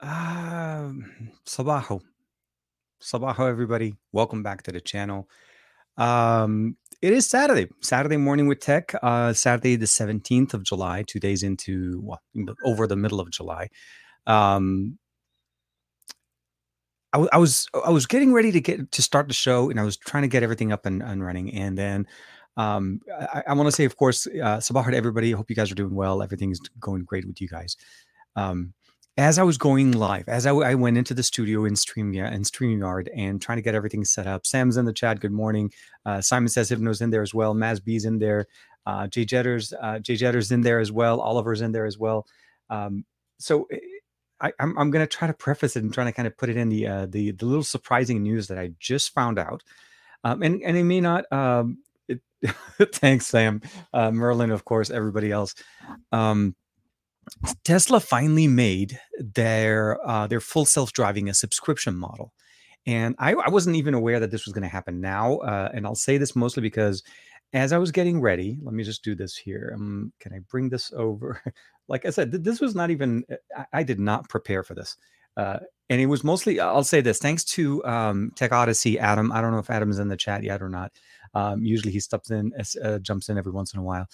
Um, Sabaho. Sabaho, everybody. Welcome back to the channel. Um, it is Saturday, Saturday morning with tech, uh, Saturday, the 17th of July, two days into well, over the middle of July. Um, I, w- I was I was getting ready to get to start the show, and I was trying to get everything up and, and running. And then um, I, I want to say, of course, uh, Sabah to everybody. I hope you guys are doing well. Everything's going great with you guys. Um, as I was going live, as I, I went into the studio in StreamYard and StreamYard and trying to get everything set up, Sam's in the chat. Good morning. Uh, Simon says Hypno's in there as well. Maz B's in there. Uh, Jay Jetters, uh, Jay Jetters in there as well. Oliver's in there as well. Um, so eh, I, I'm, I'm going to try to preface it and trying to kind of put it in the uh, the the little surprising news that I just found out, um, and and it may not. Um, it, thanks, Sam, uh, Merlin, of course, everybody else. Um, Tesla finally made their uh, their full self driving a subscription model, and I, I wasn't even aware that this was going to happen now. Uh, and I'll say this mostly because as I was getting ready, let me just do this here. Um, can I bring this over? like I said, th- this was not even. uh, I, I did not prepare for this. Uh, and it was mostly, I'll say this, thanks to um, Tech Odyssey, Adam. I don't know if Adam's in the chat yet or not. Um, usually he steps in, uh, jumps in every once in a while.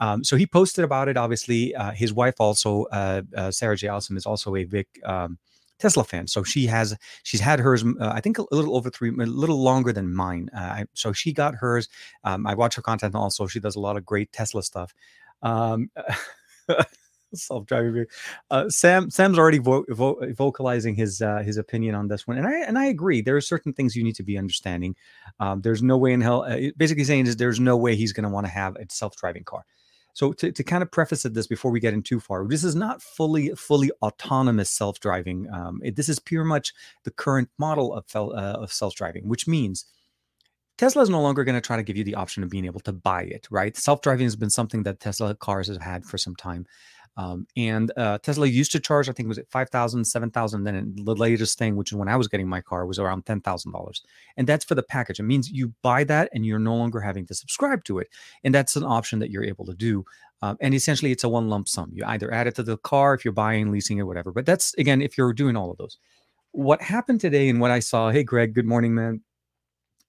Um, so he posted about it. Obviously, uh, his wife also, uh, uh, Sarah J. Awesome, is also a big um, Tesla fan. So she has, she's had hers. Uh, I think a little over three, a little longer than mine. Uh, I, so she got hers. Um, I watch her content also. She does a lot of great Tesla stuff. Self-driving. Uh, Sam Sam's already vo- vo- vocalizing his uh, his opinion on this one, and I and I agree. There are certain things you need to be understanding. Um, there's no way in hell. Uh, basically, saying is there's no way he's going to want to have a self-driving car. So to, to kind of preface it this before we get in too far, this is not fully fully autonomous self-driving. Um, it, this is pure much the current model of fel- uh, of self-driving, which means Tesla is no longer going to try to give you the option of being able to buy it, right? Self driving has been something that Tesla cars have had for some time. Um, and uh, Tesla used to charge, I think, was it 5000 7000 Then the latest thing, which is when I was getting my car, was around $10,000. And that's for the package. It means you buy that and you're no longer having to subscribe to it. And that's an option that you're able to do. Um, and essentially, it's a one lump sum. You either add it to the car if you're buying, leasing, or whatever. But that's, again, if you're doing all of those. What happened today and what I saw, hey, Greg, good morning, man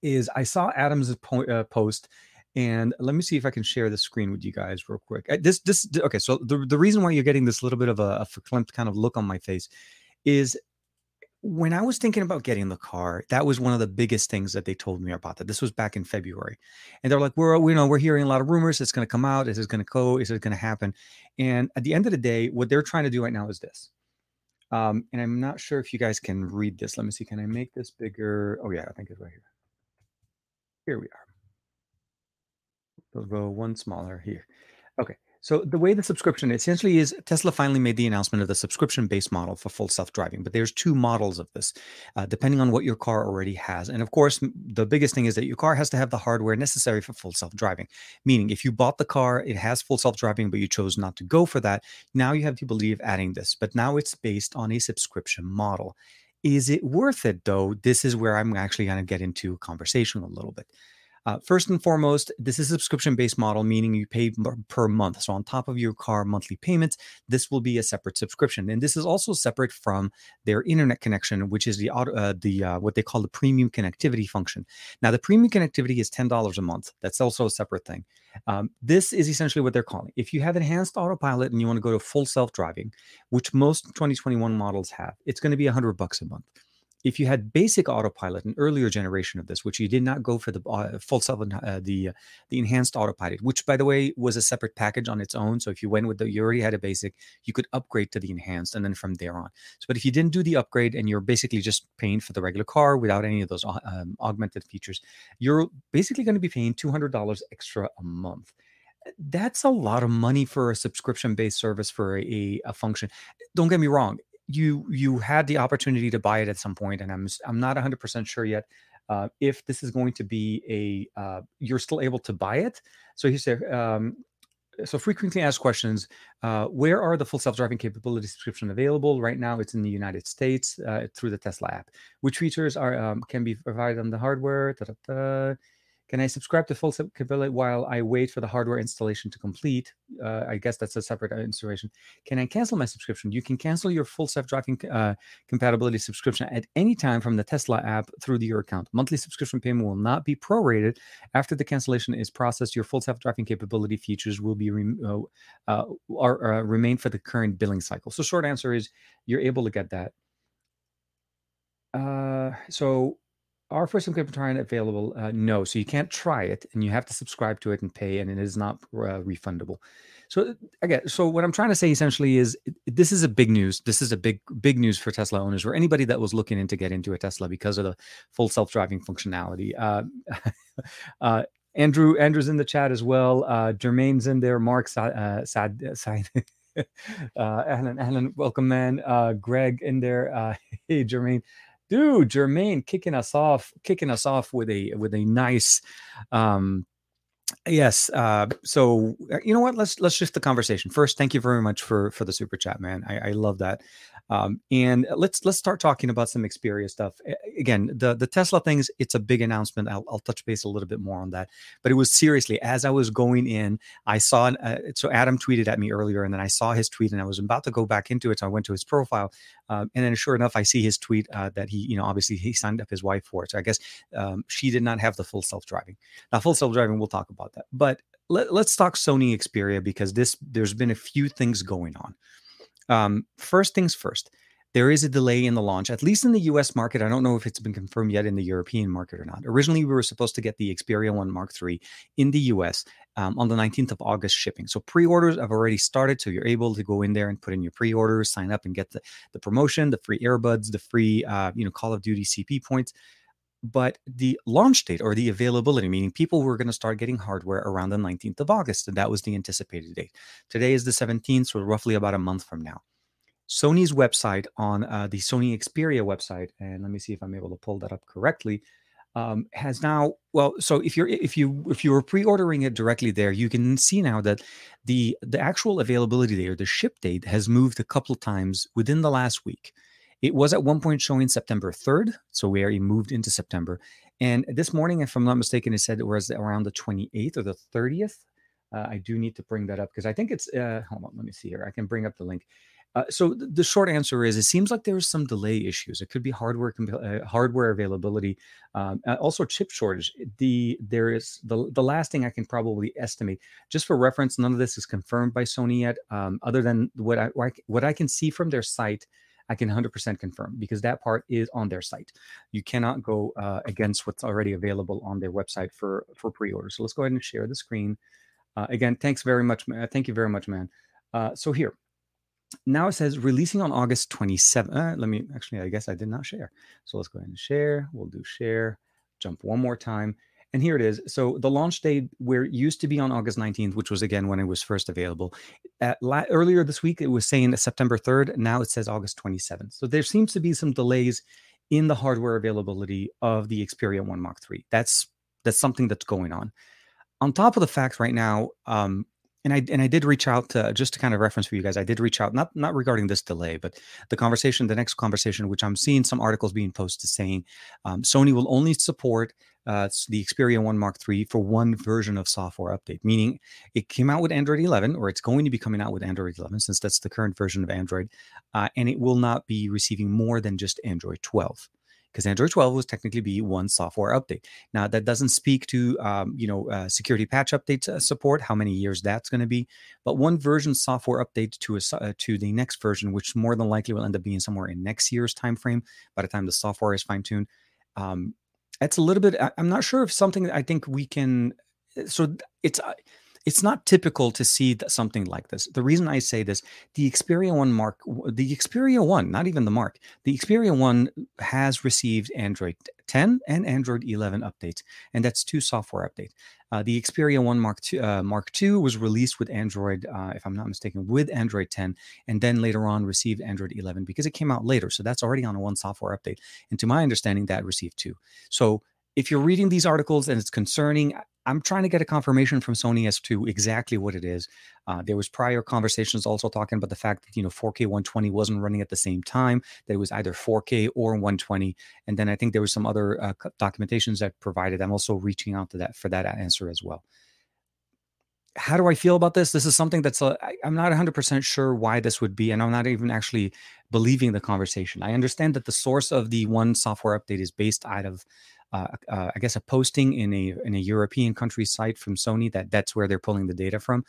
is I saw Adam's po- uh, post, and let me see if I can share the screen with you guys real quick. This, this, okay. So the the reason why you're getting this little bit of a, a verklempt kind of look on my face is when I was thinking about getting the car, that was one of the biggest things that they told me about that. This was back in February, and they're like, "We're, we know, we're hearing a lot of rumors. It's going to come out. Is it going to go? Is it going to happen?" And at the end of the day, what they're trying to do right now is this. Um, and I'm not sure if you guys can read this. Let me see. Can I make this bigger? Oh yeah, I think it's right here. Here we are. Go one smaller here. Okay. So the way the subscription essentially is Tesla finally made the announcement of the subscription-based model for full self-driving, but there's two models of this, uh, depending on what your car already has. And of course, the biggest thing is that your car has to have the hardware necessary for full self-driving. Meaning, if you bought the car, it has full self-driving, but you chose not to go for that. Now you have ability of adding this, but now it's based on a subscription model. Is it worth it though? This is where I'm actually going to get into conversation a little bit. Uh, first and foremost, this is a subscription based model, meaning you pay per month. So, on top of your car monthly payments, this will be a separate subscription. And this is also separate from their internet connection, which is the, uh, the uh, what they call the premium connectivity function. Now, the premium connectivity is $10 a month. That's also a separate thing. Um, this is essentially what they're calling. If you have enhanced autopilot and you want to go to full self driving, which most 2021 models have, it's going to be 100 bucks a month if you had basic autopilot, an earlier generation of this, which you did not go for the uh, full self, uh, the uh, the enhanced autopilot, which by the way was a separate package on its own. So if you went with the, you already had a basic, you could upgrade to the enhanced, and then from there on. So, but if you didn't do the upgrade and you're basically just paying for the regular car without any of those um, augmented features, you're basically going to be paying two hundred dollars extra a month that's a lot of money for a subscription based service for a, a function don't get me wrong you you had the opportunity to buy it at some point and i'm I'm not 100% sure yet uh, if this is going to be a uh, you're still able to buy it. So he said um, so frequently asked questions uh, where are the full self-driving capability subscription available? Right now it's in the united states uh, through the tesla app. Which features are um, can be provided on the hardware da, da, da. Can I subscribe to full self capability while I wait for the hardware installation to complete? Uh, I guess that's a separate uh, installation. Can I cancel my subscription? You can cancel your full self-driving uh, compatibility subscription at any time from the Tesla app through your account. Monthly subscription payment will not be prorated after the cancellation is processed. Your full self-driving capability features will be rem- uh, uh, are, uh, remain for the current billing cycle. So, short answer is you're able to get that. so are first encrypted client available? Uh, no, so you can't try it, and you have to subscribe to it and pay, and it is not uh, refundable. So again, so what I'm trying to say essentially is this is a big news. This is a big big news for Tesla owners or anybody that was looking in to get into a Tesla because of the full self driving functionality. Uh, uh, Andrew Andrew's in the chat as well. Uh, Jermaine's in there. Mark uh, Sad Sad. uh, Alan, Alan, welcome, man. Uh, Greg in there. Uh, hey, Jermaine dude, Jermaine kicking us off, kicking us off with a with a nice um yes uh so uh, you know what? Let's let's shift the conversation. First thank you very much for for the super chat man. I, I love that um, and let's let's start talking about some Xperia stuff. Again, the the Tesla things, it's a big announcement. I'll, I'll touch base a little bit more on that. But it was seriously as I was going in, I saw uh, so Adam tweeted at me earlier, and then I saw his tweet, and I was about to go back into it, so I went to his profile, um, and then sure enough, I see his tweet uh, that he, you know, obviously he signed up his wife for it. So I guess um, she did not have the full self driving. Now, full self driving, we'll talk about that. But let, us talk Sony Xperia because this there's been a few things going on. Um, first things first, there is a delay in the launch, at least in the US market. I don't know if it's been confirmed yet in the European market or not. Originally, we were supposed to get the Xperia 1 Mark III in the US um, on the 19th of August shipping. So pre orders have already started. So you're able to go in there and put in your pre orders, sign up and get the, the promotion, the free earbuds, the free uh, you know Call of Duty CP points but the launch date or the availability, meaning people were going to start getting hardware around the 19th of August, and that was the anticipated date. Today is the 17th, so roughly about a month from now. Sony's website on uh, the Sony Xperia website, and let me see if I'm able to pull that up correctly. Um, has now well so if you're if you if you were pre-ordering it directly there you can see now that the the actual availability date or the ship date has moved a couple times within the last week it was at one point showing September 3rd, so we already moved into September. And this morning, if I'm not mistaken, it said it was around the 28th or the 30th. Uh, I do need to bring that up because I think it's. Uh, hold on, let me see here. I can bring up the link. Uh, so th- the short answer is, it seems like there's some delay issues. It could be hardware comp- uh, hardware availability, um, also chip shortage. The there is the the last thing I can probably estimate, just for reference. None of this is confirmed by Sony yet, um, other than what I what I can see from their site I can 100% confirm because that part is on their site. You cannot go uh, against what's already available on their website for for pre-order. So let's go ahead and share the screen. Uh, again, thanks very much. Man. Thank you very much, man. Uh, so here, now it says releasing on August 27th. Uh, let me actually, I guess I did not share. So let's go ahead and share. We'll do share. Jump one more time. And here it is. So the launch date where it used to be on August 19th, which was again when it was first available. La- earlier this week, it was saying September 3rd. Now it says August 27th. So there seems to be some delays in the hardware availability of the Xperia 1 Mark III. That's that's something that's going on. On top of the fact right now, um, and I and I did reach out to just to kind of reference for you guys. I did reach out not not regarding this delay, but the conversation, the next conversation, which I'm seeing some articles being posted saying um, Sony will only support uh, the Xperia 1 Mark III for one version of software update, meaning it came out with Android 11, or it's going to be coming out with Android 11, since that's the current version of Android, uh, and it will not be receiving more than just Android 12 because Android 12 was technically be one software update. Now that doesn't speak to um, you know uh, security patch updates uh, support, how many years that's going to be, but one version software update to a uh, to the next version, which more than likely will end up being somewhere in next year's timeframe by the time the software is fine tuned. Um, it's a little bit. I'm not sure if something I think we can. Uh, so it's uh, it's not typical to see something like this. The reason I say this, the Xperia 1 Mark, the Xperia 1, not even the Mark, the Xperia 1 has received Android 10 and Android 11 updates, and that's two software updates. Uh, the Xperia 1 Mark II, uh, Mark II was released with Android, uh, if I'm not mistaken, with Android 10, and then later on received Android 11 because it came out later. So that's already on a one software update. And to my understanding, that received two. So if you're reading these articles and it's concerning, I'm trying to get a confirmation from Sony as to exactly what it is. Uh, there was prior conversations also talking about the fact that you know 4K 120 wasn't running at the same time; that it was either 4K or 120. And then I think there was some other uh, documentations that provided. I'm also reaching out to that for that answer as well. How do I feel about this? This is something that's uh, I, I'm not 100% sure why this would be, and I'm not even actually believing the conversation. I understand that the source of the one software update is based out of uh, uh, I guess a posting in a in a European country site from Sony that that's where they're pulling the data from.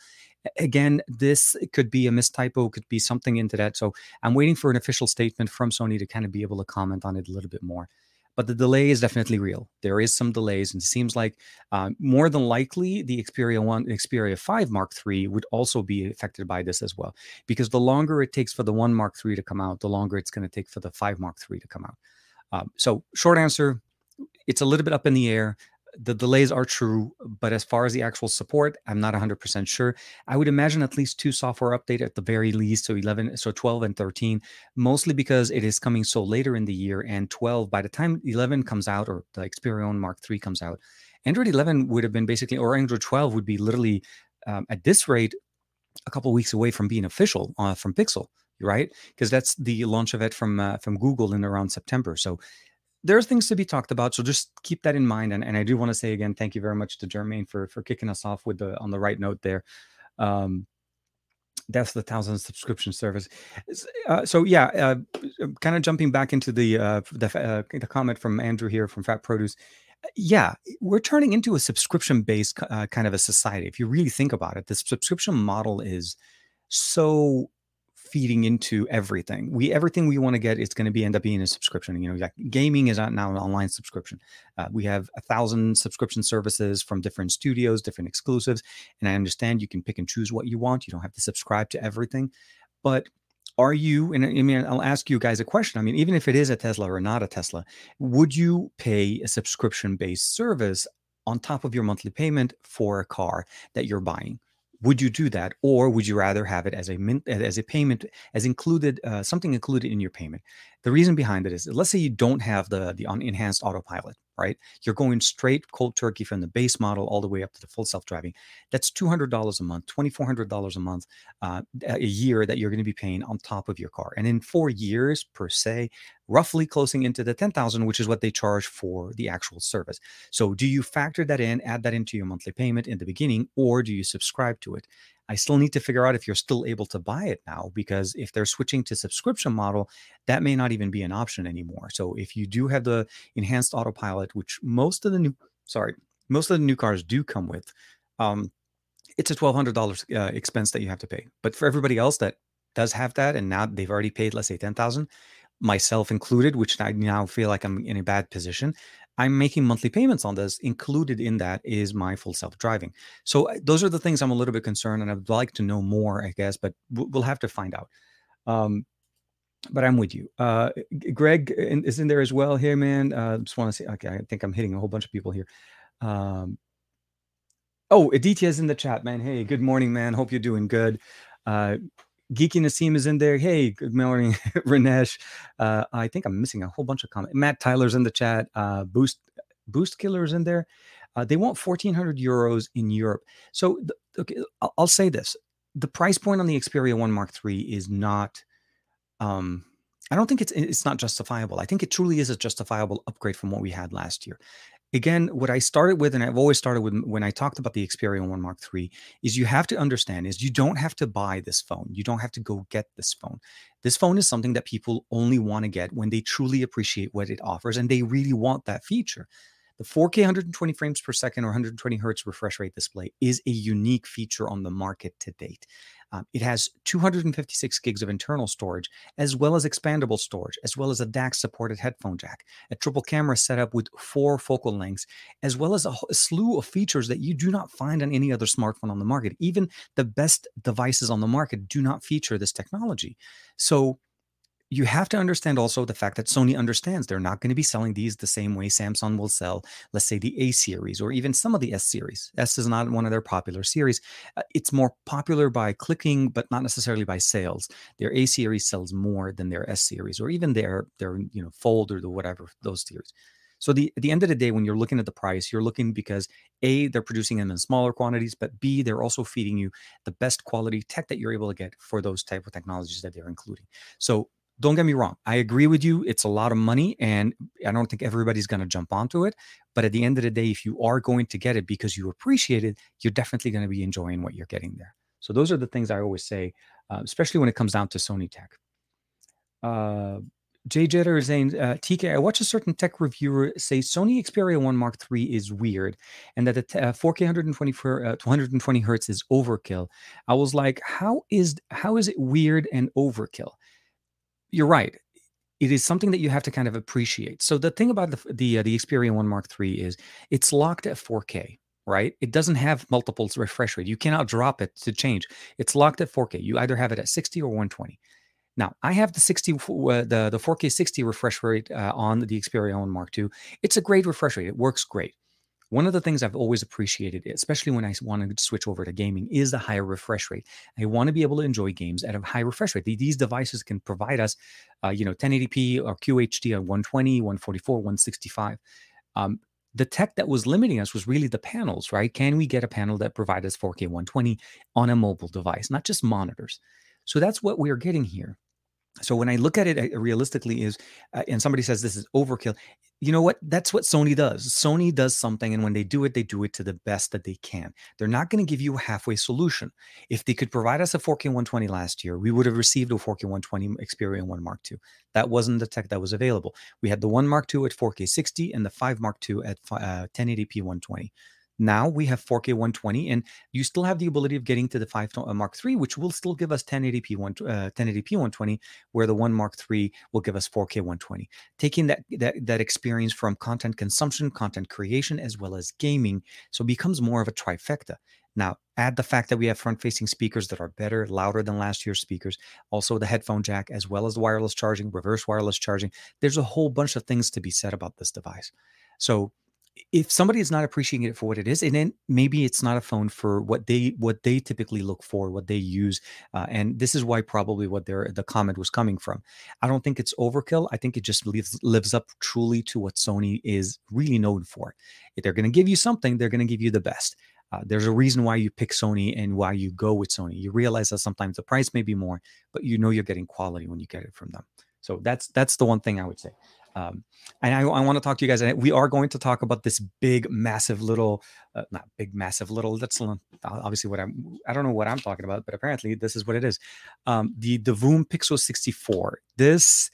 Again, this could be a mistypo, could be something into that. So I'm waiting for an official statement from Sony to kind of be able to comment on it a little bit more. But the delay is definitely real. There is some delays, and it seems like uh, more than likely the Xperia One, Xperia Five Mark III would also be affected by this as well, because the longer it takes for the One Mark III to come out, the longer it's going to take for the Five Mark III to come out. Um, so, short answer: it's a little bit up in the air. The delays are true, but as far as the actual support, I'm not 100% sure. I would imagine at least two software update at the very least, so 11, so 12 and 13, mostly because it is coming so later in the year. And 12, by the time 11 comes out or the Xperia Mark 3 comes out, Android 11 would have been basically, or Android 12 would be literally um, at this rate a couple weeks away from being official uh, from Pixel, right? Because that's the launch of it from uh, from Google in around September. So there's things to be talked about so just keep that in mind and, and i do want to say again thank you very much to jermaine for for kicking us off with the on the right note there. Um that's the thousand subscription service. Uh, so yeah uh, kind of jumping back into the uh the, uh, the comment from andrew here from fat produce yeah we're turning into a subscription based uh, kind of a society if you really think about it. The subscription model is so feeding into everything. We everything we want to get is going to be end up being a subscription. You know, like gaming is now an online subscription. Uh, we have a thousand subscription services from different studios, different exclusives, and I understand you can pick and choose what you want. You don't have to subscribe to everything, but are you and i mean i'll ask you guys a question i mean even if it is a tesla or not a tesla would you pay a subscription based service on top of your monthly payment for a car that you're buying would you do that? Or would you rather have it as a as a payment as included uh, something included in your payment? The reason behind it is let's say you don't have the the enhanced autopilot right you're going straight cold turkey from the base model all the way up to the full self-driving that's $200 a month $2400 a month uh, a year that you're going to be paying on top of your car and in four years per se roughly closing into the 10,000 which is what they charge for the actual service. So do you factor that in, add that into your monthly payment in the beginning or do you subscribe to it? I still need to figure out if you're still able to buy it now because if they're switching to subscription model, that may not even be an option anymore. So if you do have the enhanced autopilot, which most of the new sorry, most of the new cars do come with, um, it's a twelve hundred dollars uh, expense that you have to pay. But for everybody else that does have that, and now they've already paid, let's say ten thousand, myself included, which I now feel like I'm in a bad position. I'm making monthly payments on this. Included in that is my full self driving. So uh, those are the things I'm a little bit concerned, and I'd like to know more, I guess, but we'll have to find out. Um, but I'm with you. Uh, Greg is in there as well here, man. Uh, just want to say, okay, I think I'm hitting a whole bunch of people here. Um, oh, Aditya is in the chat, man. Hey, good morning, man. Hope you're doing good. Uh, Geeky Nassim is in there. Hey, good morning, Ranesh. Uh, I think I'm missing a whole bunch of comments. Matt Tyler's in the chat. Uh, Boost Boost Killer's in there. Uh, they want 1,400 euros in Europe. So, okay, I'll, I'll, say this: the price point on the Xperia One Mark III is not. Um, I don't think it's it's not justifiable. I think it truly is a justifiable upgrade from what we had last year again, what I started with, and I've always started with when I talked about the Xperia One Mark III, is you have to understand is you don't have to buy this phone. You don't have to go get this phone. This phone is something that people only want to get when they truly appreciate what it offers and they really want that feature. The 4K 120 frames per second or 120 hertz refresh rate display is a unique feature on the market to date. Um, it has 256 gigs of internal storage, as well as expandable storage, as well as a DAC supported headphone jack, a triple camera setup with four focal lengths, as well as a, a slew of features that you do not find on any other smartphone on the market. Even the best devices on the market do not feature this technology. So, you have to understand also the fact that Sony understands they're not going to be selling these the same way Samsung will sell, let's say, the A series or even some of the S series. S is not one of their popular series. Uh, it's more popular by clicking, but not necessarily by sales. Their A series sells more than their S series or even their their you know Fold or the whatever those series. So the at the end of the day, when you're looking at the price, you're looking because a they're producing them in smaller quantities, but b they're also feeding you the best quality tech that you're able to get for those type of technologies that they're including. So don't get me wrong. I agree with you. It's a lot of money, and I don't think everybody's going to jump onto it. But at the end of the day, if you are going to get it because you appreciate it, you're definitely going to be enjoying what you're getting there. So those are the things I always say, uh, especially when it comes down to Sony tech. Uh, Jay Jetter is saying, uh, TK, I watched a certain tech reviewer say Sony Xperia 1 Mark III is weird and that the t- uh, 4K 120, for, uh, 220 hertz is overkill. I was like, how is how is it weird and overkill? You're right. It is something that you have to kind of appreciate. So the thing about the the, uh, the Xperia 1 Mark III is it's locked at 4K right? It doesn't have multiple refresh rate. You cannot drop it to change. It's locked at 4K. You either have it at 60 or 120. Now, I have the 60, uh, the, the 4K 60 refresh rate uh, on the Xperia 1 Mark II. It's a great refresh rate. It works great. One of the things I've always appreciated, especially when I want to switch over to gaming, is the higher refresh rate. I want to be able to enjoy games at a high refresh rate. These devices can provide us, uh, you know, 1080p or QHD at 120, 144, 165. Um, the tech that was limiting us was really the panels, right? Can we get a panel that provides us 4K 120 on a mobile device, not just monitors? So that's what we're getting here so when i look at it realistically is uh, and somebody says this is overkill you know what? That's what sony does. Sony does something and when they do it they do it to the best that they can. They're not going to give you a halfway solution. If they could provide us a 4k 120 last year we would have received a 4k 120 xperia 1 mark ii that wasn't the tech that was available. We had the 1 mark ii at 4k 60 and the 5 mark ii at uh, 1080p 120 now we have 4K 120, and you still have the ability of getting to the 5 uh, Mark III, which will still give us 1080p, one, uh, 1080p 120, where the 1 Mark III will give us 4K 120. Taking that, that, that experience from content consumption, content creation, as well as gaming, so it becomes more of a trifecta. Now, add the fact that we have front facing speakers that are better, louder than last year's speakers, also the headphone jack, as well as the wireless charging, reverse wireless charging. There's a whole bunch of things to be said about this device. So, if somebody is not appreciating it for what it is and then maybe it's not a phone for what they what they typically look for what they use uh, and this is why probably what their the comment was coming from i don't think it's overkill i think it just lives, lives up truly to what sony is really known for if they're going to give you something they're going to give you the best uh, there's a reason why you pick Sony and why you go with Sony. You realize that sometimes the price may be more, but you know you're getting quality when you get it from them. So that's that's the one thing I would say. Um, and I, I want to talk to you guys. And We are going to talk about this big, massive, little, uh, not big, massive, little. That's obviously what I'm. I don't know what I'm talking about, but apparently this is what it is. Um, the the Voom Pixel 64. This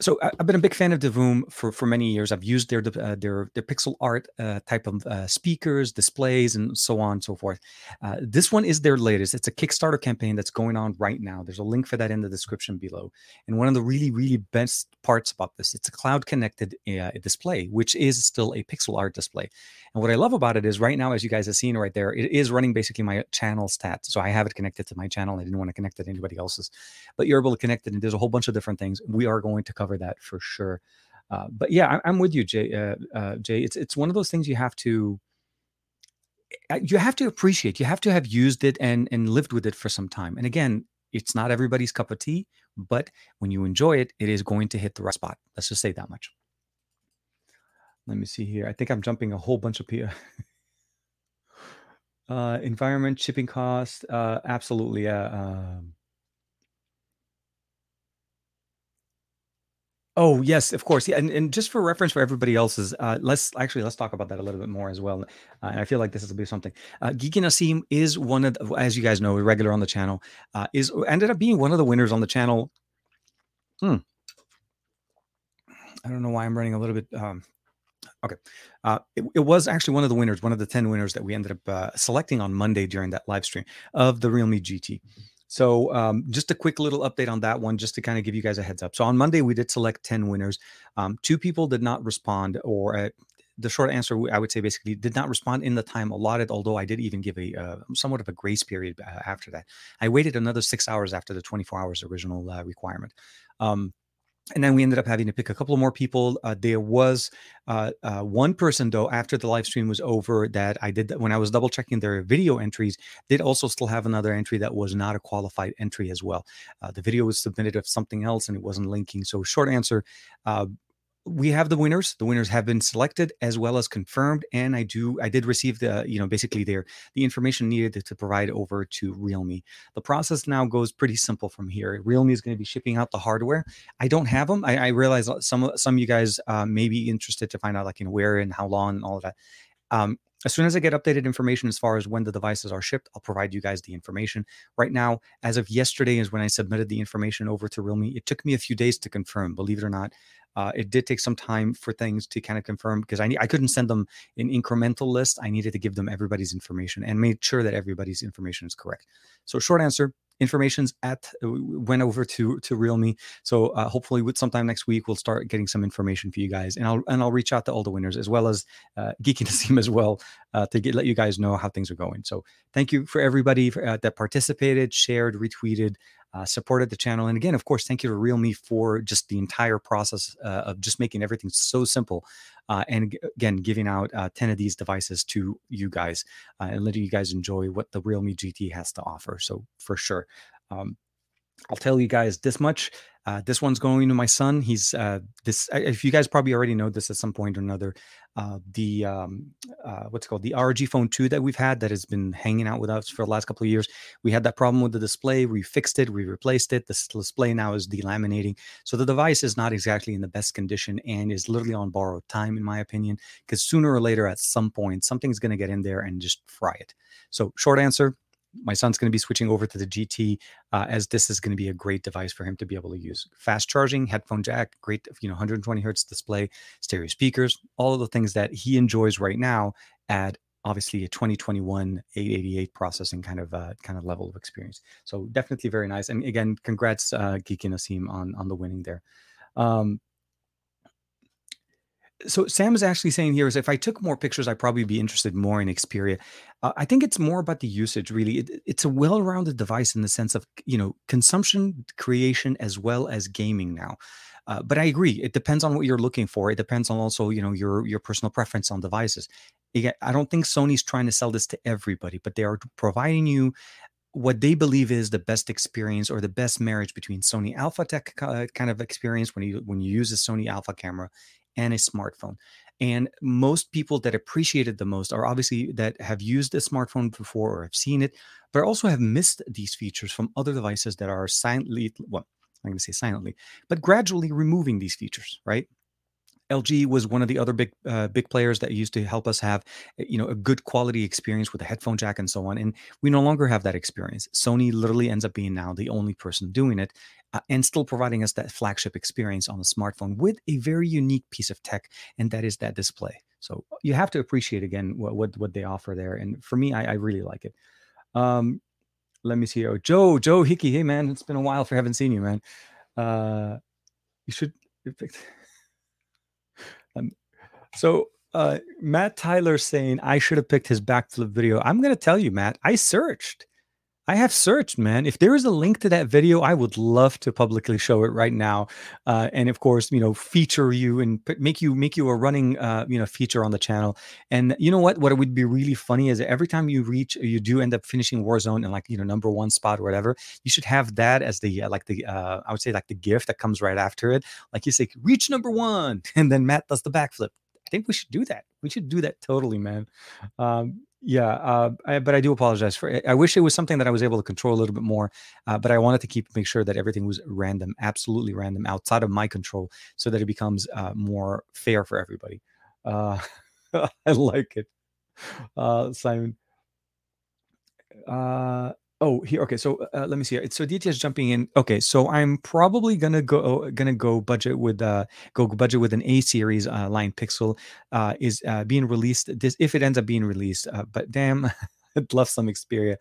so I've been a big fan of Divoom for for many years. I've used their uh, their their pixel art uh, type of uh, speakers, displays, and so on and so forth. Uh, this one is their latest. It's a Kickstarter campaign that's going on right now. There's a link for that in the description below. And one of the really really best parts about this, it's a cloud connected uh, display, which is still a pixel art display. And what I love about it is right now, as you guys have seen right there, it is running basically my channel stats. So I have it connected to my channel. I didn't want to connect it to anybody else's, but you're able to connect it. And there's a whole bunch of different things. We are going to cover that for sure. Uh, but yeah, I, am with you, Jay. Uh, uh, Jay, it's it's one of those things you have to eh, you have to appreciate. You have to have used it and and lived with it for some time. And again, it's not everybody's cup of tea, but when you enjoy it, it is going to hit the right spot. Let's just say that much. Let me see here. I think I'm jumping a whole bunch of here. uh, environment, shipping cost, uh, absolutely. Uh, um, Oh yes, of course. Yeah, and, and just for reference for everybody else's, uh, let's actually let's talk about that a little bit more as well. Uh, and I feel like this will be something. Uh, Geeky Nassim is one of, the, as you guys know, a regular on the channel. Uh, is ended up being one of the winners on the channel. Hmm. I don't know why I'm running a little bit. Um, okay, uh, it, it, was actually one of the winners, one of the ten winners that we ended up uh, selecting on Monday during that live stream of the Realme GT. So, um, just a quick little update on that one, just to kind of give you guys a heads up. So, on Monday, we did select 10 winners. Um, two people did not respond, or uh, the short answer, I would say basically did not respond in the time allotted, although I did even give a uh, somewhat of a grace period uh, after that. I waited another six hours after the 24 hours original uh, requirement. Um, and then we ended up having to pick a couple more people. Uh, there was uh, uh, one person though after the live stream was over that I did when I was double checking their video entries, did also still have another entry that was not a qualified entry as well. Uh, the video was submitted of something else and it wasn't linking. So short answer, uh, we have the winners the winners have been selected as well as confirmed and i do i did receive the you know basically their the information needed to, provide over to realme. The process now goes pretty simple from here. Realme is going to be shipping out the hardware. I don't have them. I, I realize some some of you guys uh, may be interested to find out like you know where and how long and all of that. Um, as soon as I get updated information as far as when the devices are shipped, I'll provide you guys the information. Right now, as of yesterday, is when I submitted the information over to Realme. It took me a few days to confirm, believe it or not. Uh, it did take some time for things to kind of confirm because I I couldn't send them an incremental list. I needed to give them everybody's information and made sure that everybody's information is correct. So, short answer: information's at uh, went over to to realme. So uh, hopefully with sometime next week we'll start getting some information for you guys. And i'll and i'll reach out to all the winners as well as uh, geeky Nasim as well uh, to get let you guys know how things are going. So thank you for everybody for, uh, that participated shared retweeted uh, supported the channel. And again, of course, thank you to Realme for just the entire process uh, of just making everything so simple. Uh, and again, giving out uh, 10 of these devices to you guys uh, and letting you guys enjoy what the Realme GT has to offer. So, for sure. Um, I'll tell you guys this much. Uh, this one's going to my son. He's uh, this. If you guys probably already know this at some point or another, uh, the um, uh, what's called the ROG Phone Two that we've had that has been hanging out with us for the last couple of years. We had that problem with the display. We fixed it. We replaced it. The display now is delaminating, so the device is not exactly in the best condition and is literally on borrowed time, in my opinion. Because sooner or later, at some point, something's going to get in there and just fry it. So, short answer: my son's going to be switching over to the GT uh, as this is going to be a great device for him to be able to use. Fast charging, headphone jack, great, you know, 120 hertz display, stereo speakers, all of the things that he enjoys right now at obviously a 2021 888 processing kind of uh, kind of level of experience. So definitely very nice. And again, congrats, uh, Geeky Nasim on on the winning there. Um, so Sam is actually saying here is if I took more pictures, I'd probably be interested more in Xperia. Uh, I think it's more about the usage. Really, it, it's a well-rounded device in the sense of you know consumption, creation, as well as gaming now. Uh, but I agree, it depends on what you're looking for. It depends on also you know your your personal preference on devices. Again, I don't think Sony's trying to sell this to everybody, but they are providing you what they believe is the best experience or the best marriage between Sony Alpha Tech uh, kind of experience when you when you use a Sony Alpha camera and a smartphone. And most people that appreciate it the most are obviously that have used a smartphone before or have seen it, but also have missed these features from other devices that are silently, well, I'm going to say silently, but gradually removing these features, right? LG was one of the other big uh, big players that used to help us have eh, you know a good quality experience with a headphone jack and so on and we no longer have that experience. Sony literally ends up being now the only person doing it uh, and still providing us that flagship experience on the smartphone with a very unique piece of tech and that is that display. So you have to appreciate again what what, what they offer there and for me I, I really like it. Um let me see oh Joe Joe Hickey hey man it's been a while for haven't seen you man. Uh you should so uh, Matt Tyler saying I should have picked his backflip video. I'm to tell you, Matt, I searched. I have searched, man. If there is a link to that video, I would love to publicly show it right now, uh, and of course, you know, feature you and make you make you a running, uh, you know, feature on the channel. And you know what? What would be really funny is every time you reach, you do end up finishing Warzone in like you know number one spot or whatever, you should have that as the uh, like the uh, I would say like the gift that comes right after it. Like you say, reach number one, and then Matt does the backflip. Think we should do that. We should do that totally, man. Um, yeah, uh, I, but I do apologize for. It. I wish it was something that I was able to control a little bit more. Uh, but I wanted to keep make sure that everything was random, absolutely random, outside of my control, so that it becomes uh, more fair for everybody. Uh, I like it, uh, Simon. Uh, Oh, here. Okay, so uh, let me see. Here. So DTS jumping in. Okay, so I'm probably gonna go gonna go budget with uh go budget with an A series uh, line Pixel uh, is uh, being released. This if it ends up being released. Uh, but damn, I'd love some Xperia.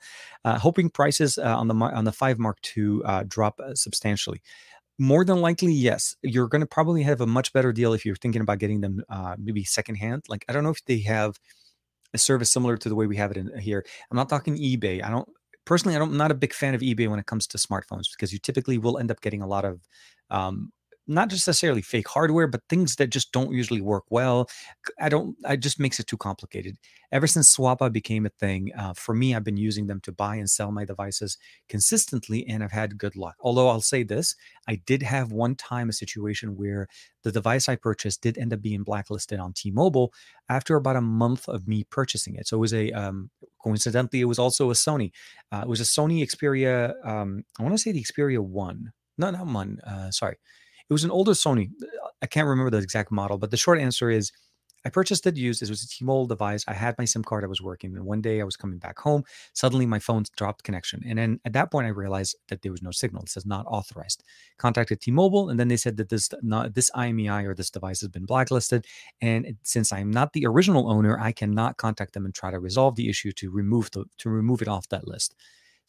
Uh, hoping prices uh, on the on the five Mark II uh, drop uh, substantially. More than likely, yes. You're going to probably have a much better deal if you're thinking about getting them uh, maybe secondhand. Like I don't know if they have a service similar to the way we have it in here. I'm not talking eBay. I don't personally, I am not a big fan of eBay when it comes to smartphones because you typically will end up getting a lot of um, not just necessarily fake hardware, but things that just don't usually work well. I don't. I just makes it too complicated. Ever since Swappa became a thing, uh, for me, I've been using them to buy and sell my devices consistently, and I've had good luck. Although I'll say this, I did have one time a situation where the device I purchased did end up being blacklisted on T-Mobile after about a month of me purchasing it. So it was a um, coincidentally, it was also a Sony. Uh, it was a Sony Xperia. Um, I want to say the Xperia One. No, not one. Uh, sorry, it was an older Sony. I can't remember the exact model, but the short answer is I purchased it used. It was a T-Mobile device. I had my SIM card. I was working, and one day I was coming back home. Suddenly, my phone dropped connection, and then at that point, I realized that there was no signal. It says not authorized. Contacted T-Mobile, and then they said that this not this IMEI or this device has been blacklisted. And since I'm not the original owner, I cannot contact them and try to resolve the issue to remove the to remove it off that list.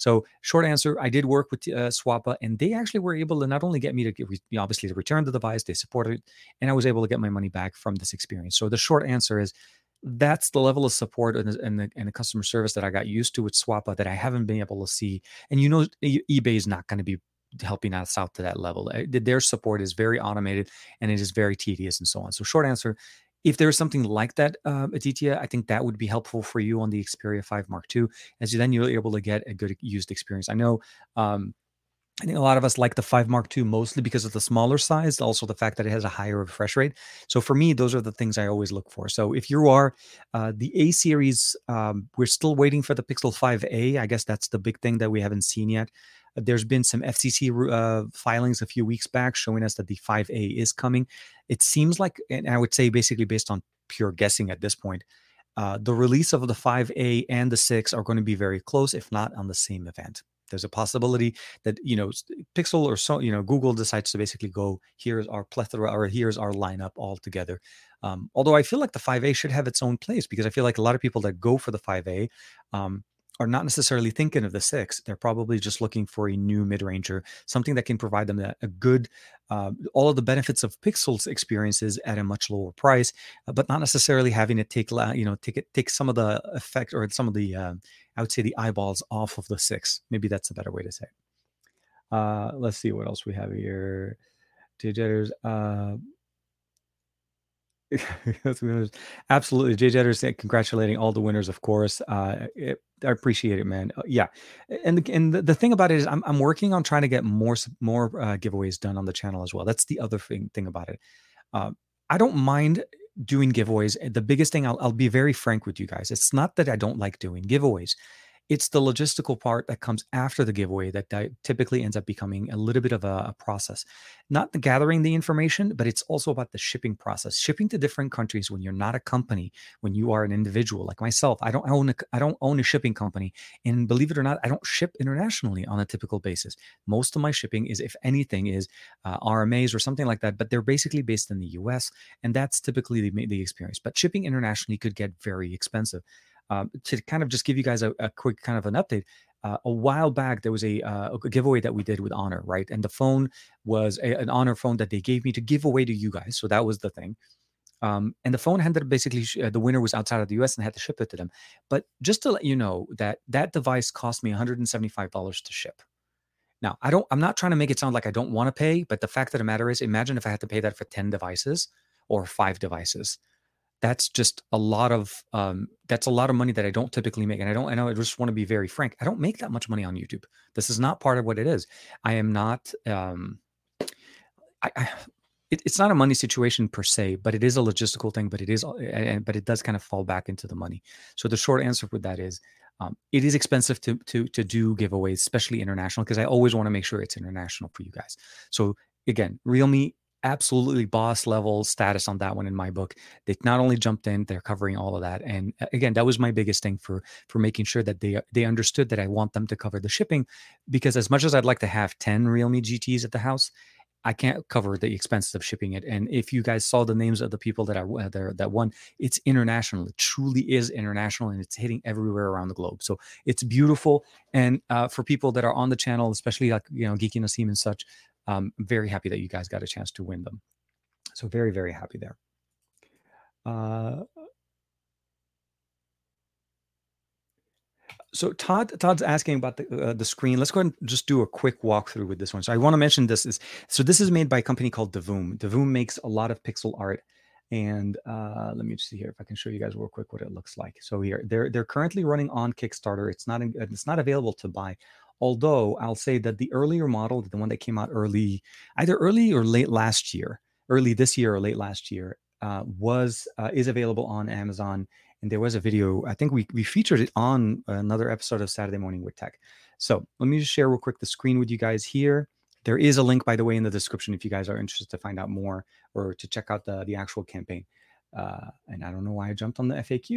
So, short answer, I did work with uh, Swappa, and they actually were able to not only get me to get, obviously to return the device, they supported it, and I was able to get my money back from this experience. So, the short answer is that's the level of support and and the, and the customer service that I got used to with Swappa that I haven't been able to see. And you know, eBay is not going to be helping us out to that level. Eh, their support is very automated and it is very tedious and so on. So, short answer, if there's something like that, uh, Aditya, I think that would be helpful for you on the Xperia 5 Mark II, as you then you're able to get a good used experience. I know um, I think a lot of us like the 5 Mark II mostly because of the smaller size, also the fact that it has a higher refresh rate. So for me, those are the things I always look for. So if you are uh, the A series, um, we're still waiting for the Pixel 5a. I guess that's the big thing that we haven't seen yet. There's been some FCC uh, filings a few weeks back showing us that the 5A is coming. It seems like, and I would say basically based on pure guessing at this point, uh, the release of the 5A and the 6 are going to be very close, if not on the same event. There's a possibility that you know Pixel or so you know Google decides to basically go here's our plethora or here's our lineup all together. Um, although I feel like the 5A should have its own place because I feel like a lot of people that go for the 5A um, are not necessarily thinking of the six. They're probably just looking for a new mid ranger, something that can provide them a, a good, uh, all of the benefits of Pixels experiences at a much lower price, uh, but not necessarily having to take, you know, take it, take some of the effect or some of the, uh, I would say the eyeballs off of the six. Maybe that's a better way to say it. Uh, let's see what else we have here. Jitters. Absolutely. Jay Jetters congratulating all the winners, of course. Uh, it, I appreciate it, man. Uh, yeah. And, the, and the, the, thing about it is I'm, I'm working on trying to get more, more uh, giveaways done on the channel as well. That's the other thing, thing about it. Uh, I don't mind doing giveaways. The biggest thing, I'll, I'll be very frank with you guys. It's not that I don't like doing giveaways. It's the logistical part that comes after the giveaway that typically ends up becoming a little bit of a, a process. Not the gathering the information, but it's also about the shipping process. Shipping to different countries when you're not a company, when you are an individual like myself. I don't own a, I don't own a shipping company, and believe it or not, I don't ship internationally on a typical basis. Most of my shipping is, if anything, is uh, RMAs or something like that. But they're basically based in the U.S., and that's typically the, the experience. But shipping internationally could get very expensive um, to kind of just give you guys a, a quick kind of an update. Uh, a while back, there was a, uh, a, giveaway that we did with Honor, right? And the phone was a, an Honor phone that they gave me to give away to you guys. So that was the thing. Um, and the phone ended up basically uh, the winner was outside of the US and had to ship it to them. But just to let you know that that device cost me $175 to ship. Now, I don't, I'm not trying to make it sound like I don't want to pay, but the fact of the matter is, imagine if I had to pay that for 10 devices or five devices that's just a lot of um, that's a lot of money that I don't typically make. And I don't, I know I just want to be very frank. I don't make that much money on YouTube. This is not part of what it is. I am not, um, I, I it, it's not a money situation per se, but it is a logistical thing, but it is, and, but it does kind of fall back into the money. So the short answer for that is, um, it is expensive to to to do giveaways, especially international, because I always want to make sure it's international for you guys. So again, Realme absolutely boss level status on that one in my book they not only jumped in they're covering all of that and again that was my biggest thing for for making sure that they they understood that i want them to cover the shipping because as much as i'd like to have 10 realme gts at the house I can't cover the expenses of shipping it. And if you guys saw the names of the people that are there that won, it's international. It truly is international, and it's hitting everywhere around the globe. So it's beautiful. And uh, for people that are on the channel, especially like you know Geeky Nassim and such, um, I'm very happy that you guys got a chance to win them. So very, very happy there. Uh, so Todd Todd's asking about the uh, the screen. Let's go ahead and just do a quick walkthrough with this one. So I want to mention this is so this is made by a company called Divoom. Divoom makes a lot of pixel art, and uh, let me just see here if I can show you guys real quick what it looks like. So here they're they're currently running on Kickstarter. It's not it's not available to buy. Although I'll say that the earlier model, the one that came out early, either early or late last year, early this year or late last year, uh, was uh, is available on Amazon and there was a video i think we, we featured it on another episode of saturday morning with tech. So let me just share real quick the screen with you guys here. There is a link by the way in the description if you guys are interested to find out more or to check out the, the actual campaign uh, and i don't know why i jumped on the faq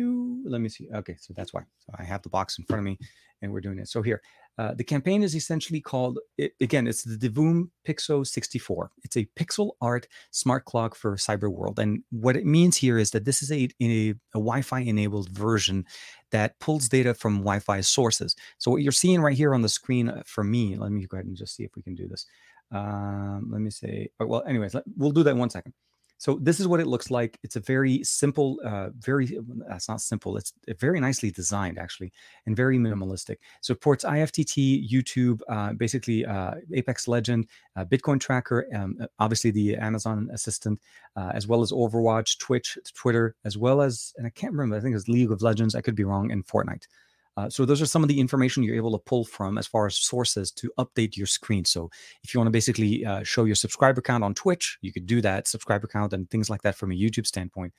let me see okay so that's why so i have the box in front of me and we're doing it so here uh, the campaign is essentially called, it, again, it's the Divoom Pixoo 64. It's a pixel art smart clock for cyber world. And what it means here is that this is a, a, a Wi Fi enabled version that pulls data from Wi Fi sources. So, what you're seeing right here on the screen uh, for me, let me go ahead and just see if we can do this. Um, let me say, oh, well, anyways, let, we'll do that in one second. So this is what it looks like. It's a very simple, uh, very that's not simple. It's very nicely designed actually, and very minimalistic. Supports IFTT, YouTube, uh, basically uh, Apex Legend, uh, Bitcoin Tracker, um, uh, obviously the Amazon Assistant, uh, as well as Overwatch, Twitch, Twitter, as well as and I can't remember. I think it's League of Legends. I could be wrong, and Fortnite. Uh, so those are some of the information you're able to pull from as far as sources to update your screen. So if you want to basically uh, show your subscriber count on Twitch, you could do that subscriber count and things like that from a YouTube standpoint.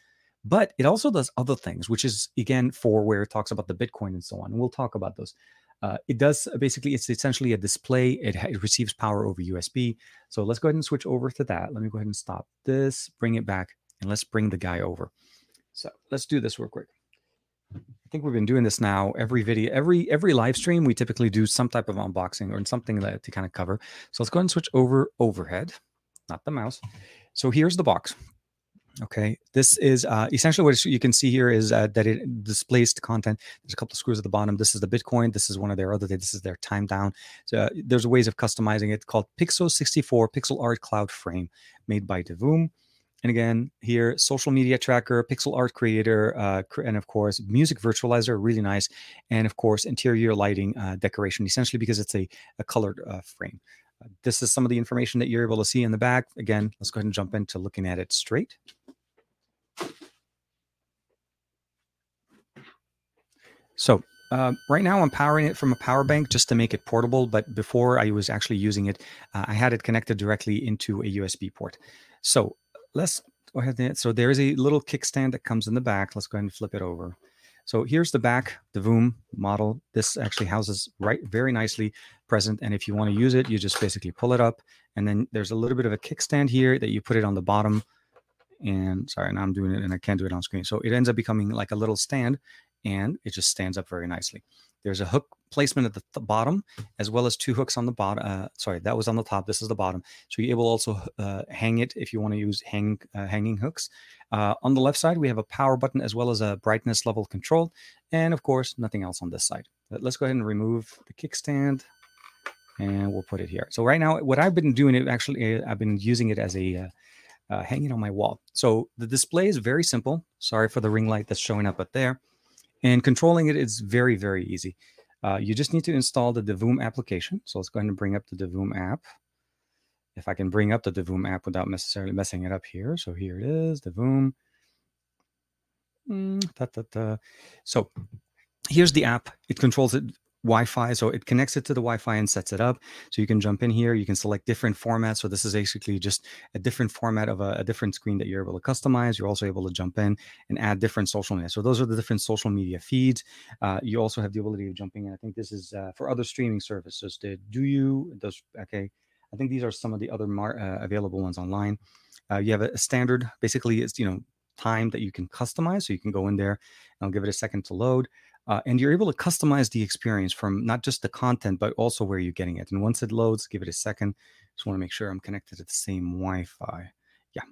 But it also does other things, which is again for where it talks about the Bitcoin and so on. And we'll talk about those. Uh, it does uh, basically, it's essentially a display. It, it, receives power over USB. So let's go ahead and switch over to that. Let me go ahead and stop this, bring it back, and let's bring the guy over. So let's do this real quick. Think we've been doing this now every video, every every live stream. We typically do some type of unboxing or something that to kind of cover. So let's go ahead and switch over overhead, not the mouse. So here's the box. Okay, this is uh, essentially what you can see here is uh, that it displays the content. There's a couple of screws at the bottom. This is the Bitcoin. This is one of their other. This is their time down. So uh, there's ways of customizing it called Pixoo 64 Pixel Art Cloud Frame, made by Divoom. And again, here, social media tracker, pixel art creator, uh, and of course, music virtualizer, really nice. And of course, interior lighting uh, decoration, essentially because it's a, a colored uh, frame. Uh, this is some of the information that you're able to see in the back. Again, let's go ahead and jump into looking at it straight. So uh, right now, I'm powering it from a power bank just to make it portable. But before I was actually using it, uh, I had it connected directly into a USB port. So let's go ahead. And, so there is a little kickstand that comes in the back. Let's go ahead and flip it over. So here's the back, the Voom model. This actually houses right very nicely present. And if you want to use it, you just basically pull it up. And then there's a little bit of a kickstand here that you put it on the bottom. And sorry, now I'm doing it and I can't do it on screen. So it ends up becoming like a little stand and it just stands up very nicely. There's a hook placement at the th- bottom, as well as two hooks on the bottom. Uh, sorry, that was on the top. This is the bottom. So you're able also uh, hang it if you want to use hang uh, hanging hooks. Uh, on the left side, we have a power button as well as a brightness level control, and of course, nothing else on this side. But let's go ahead and remove the kickstand, and we'll put it here. So right now, what I've been doing it actually, uh, I've been using it as a uh, hanging on my wall. So the display is very simple. Sorry for the ring light that's showing up up there. And controlling it is very, very easy. Uh, you just need to install the Divoom application. So let's go ahead and bring up the Divoom app. If I can bring up the Divoom app without necessarily messing it up here. So here it is, Divoom. Mm. So here's the app. It controls it Wi-Fi. So it connects it to the Wi-Fi and sets it up. So you can jump in here. You can select different formats. So this is basically just a different format of a, a, different screen that you're able to customize. You're also able to jump in and add different social media. So those are the different social media feeds. Uh, you also have the ability of jumping in. I think this is uh, for other streaming services. The Do You does okay. I think these are some of the other mar- uh, available ones online. Uh, you have a, a standard. Basically, it's you know time that you can customize. So you can go in there. I'll give it a second to load. Uh, and you're able to customize the experience from not just the content, but also where you're getting it. And once it loads, give it a second. Just want to make sure I'm connected to the same Wi Fi. Yeah.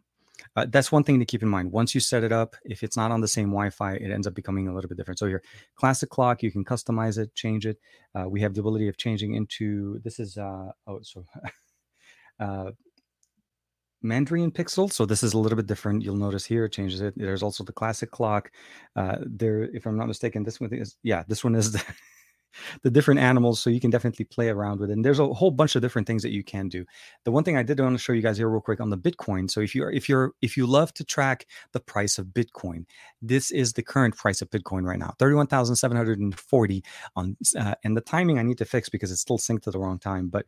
Uh, that's one thing to keep in mind. Once you set it up, if it's not on the same Wi Fi, it ends up becoming a little bit different. So, your classic clock, you can customize it, change it. Uh, we have the ability of changing into this is, uh, oh, so. Mandarin pixel. So this is a little bit different. You'll notice here it changes it. There's also the classic clock. Uh, there, if I'm not mistaken, this one is yeah, this one is the the different animals so you can definitely play around with it and there's a whole bunch of different things that you can do the one thing i did want to show you guys here real quick on the bitcoin so if you're if you're if you love to track the price of bitcoin this is the current price of bitcoin right now 31740 on uh, and the timing i need to fix because it's still synced to the wrong time but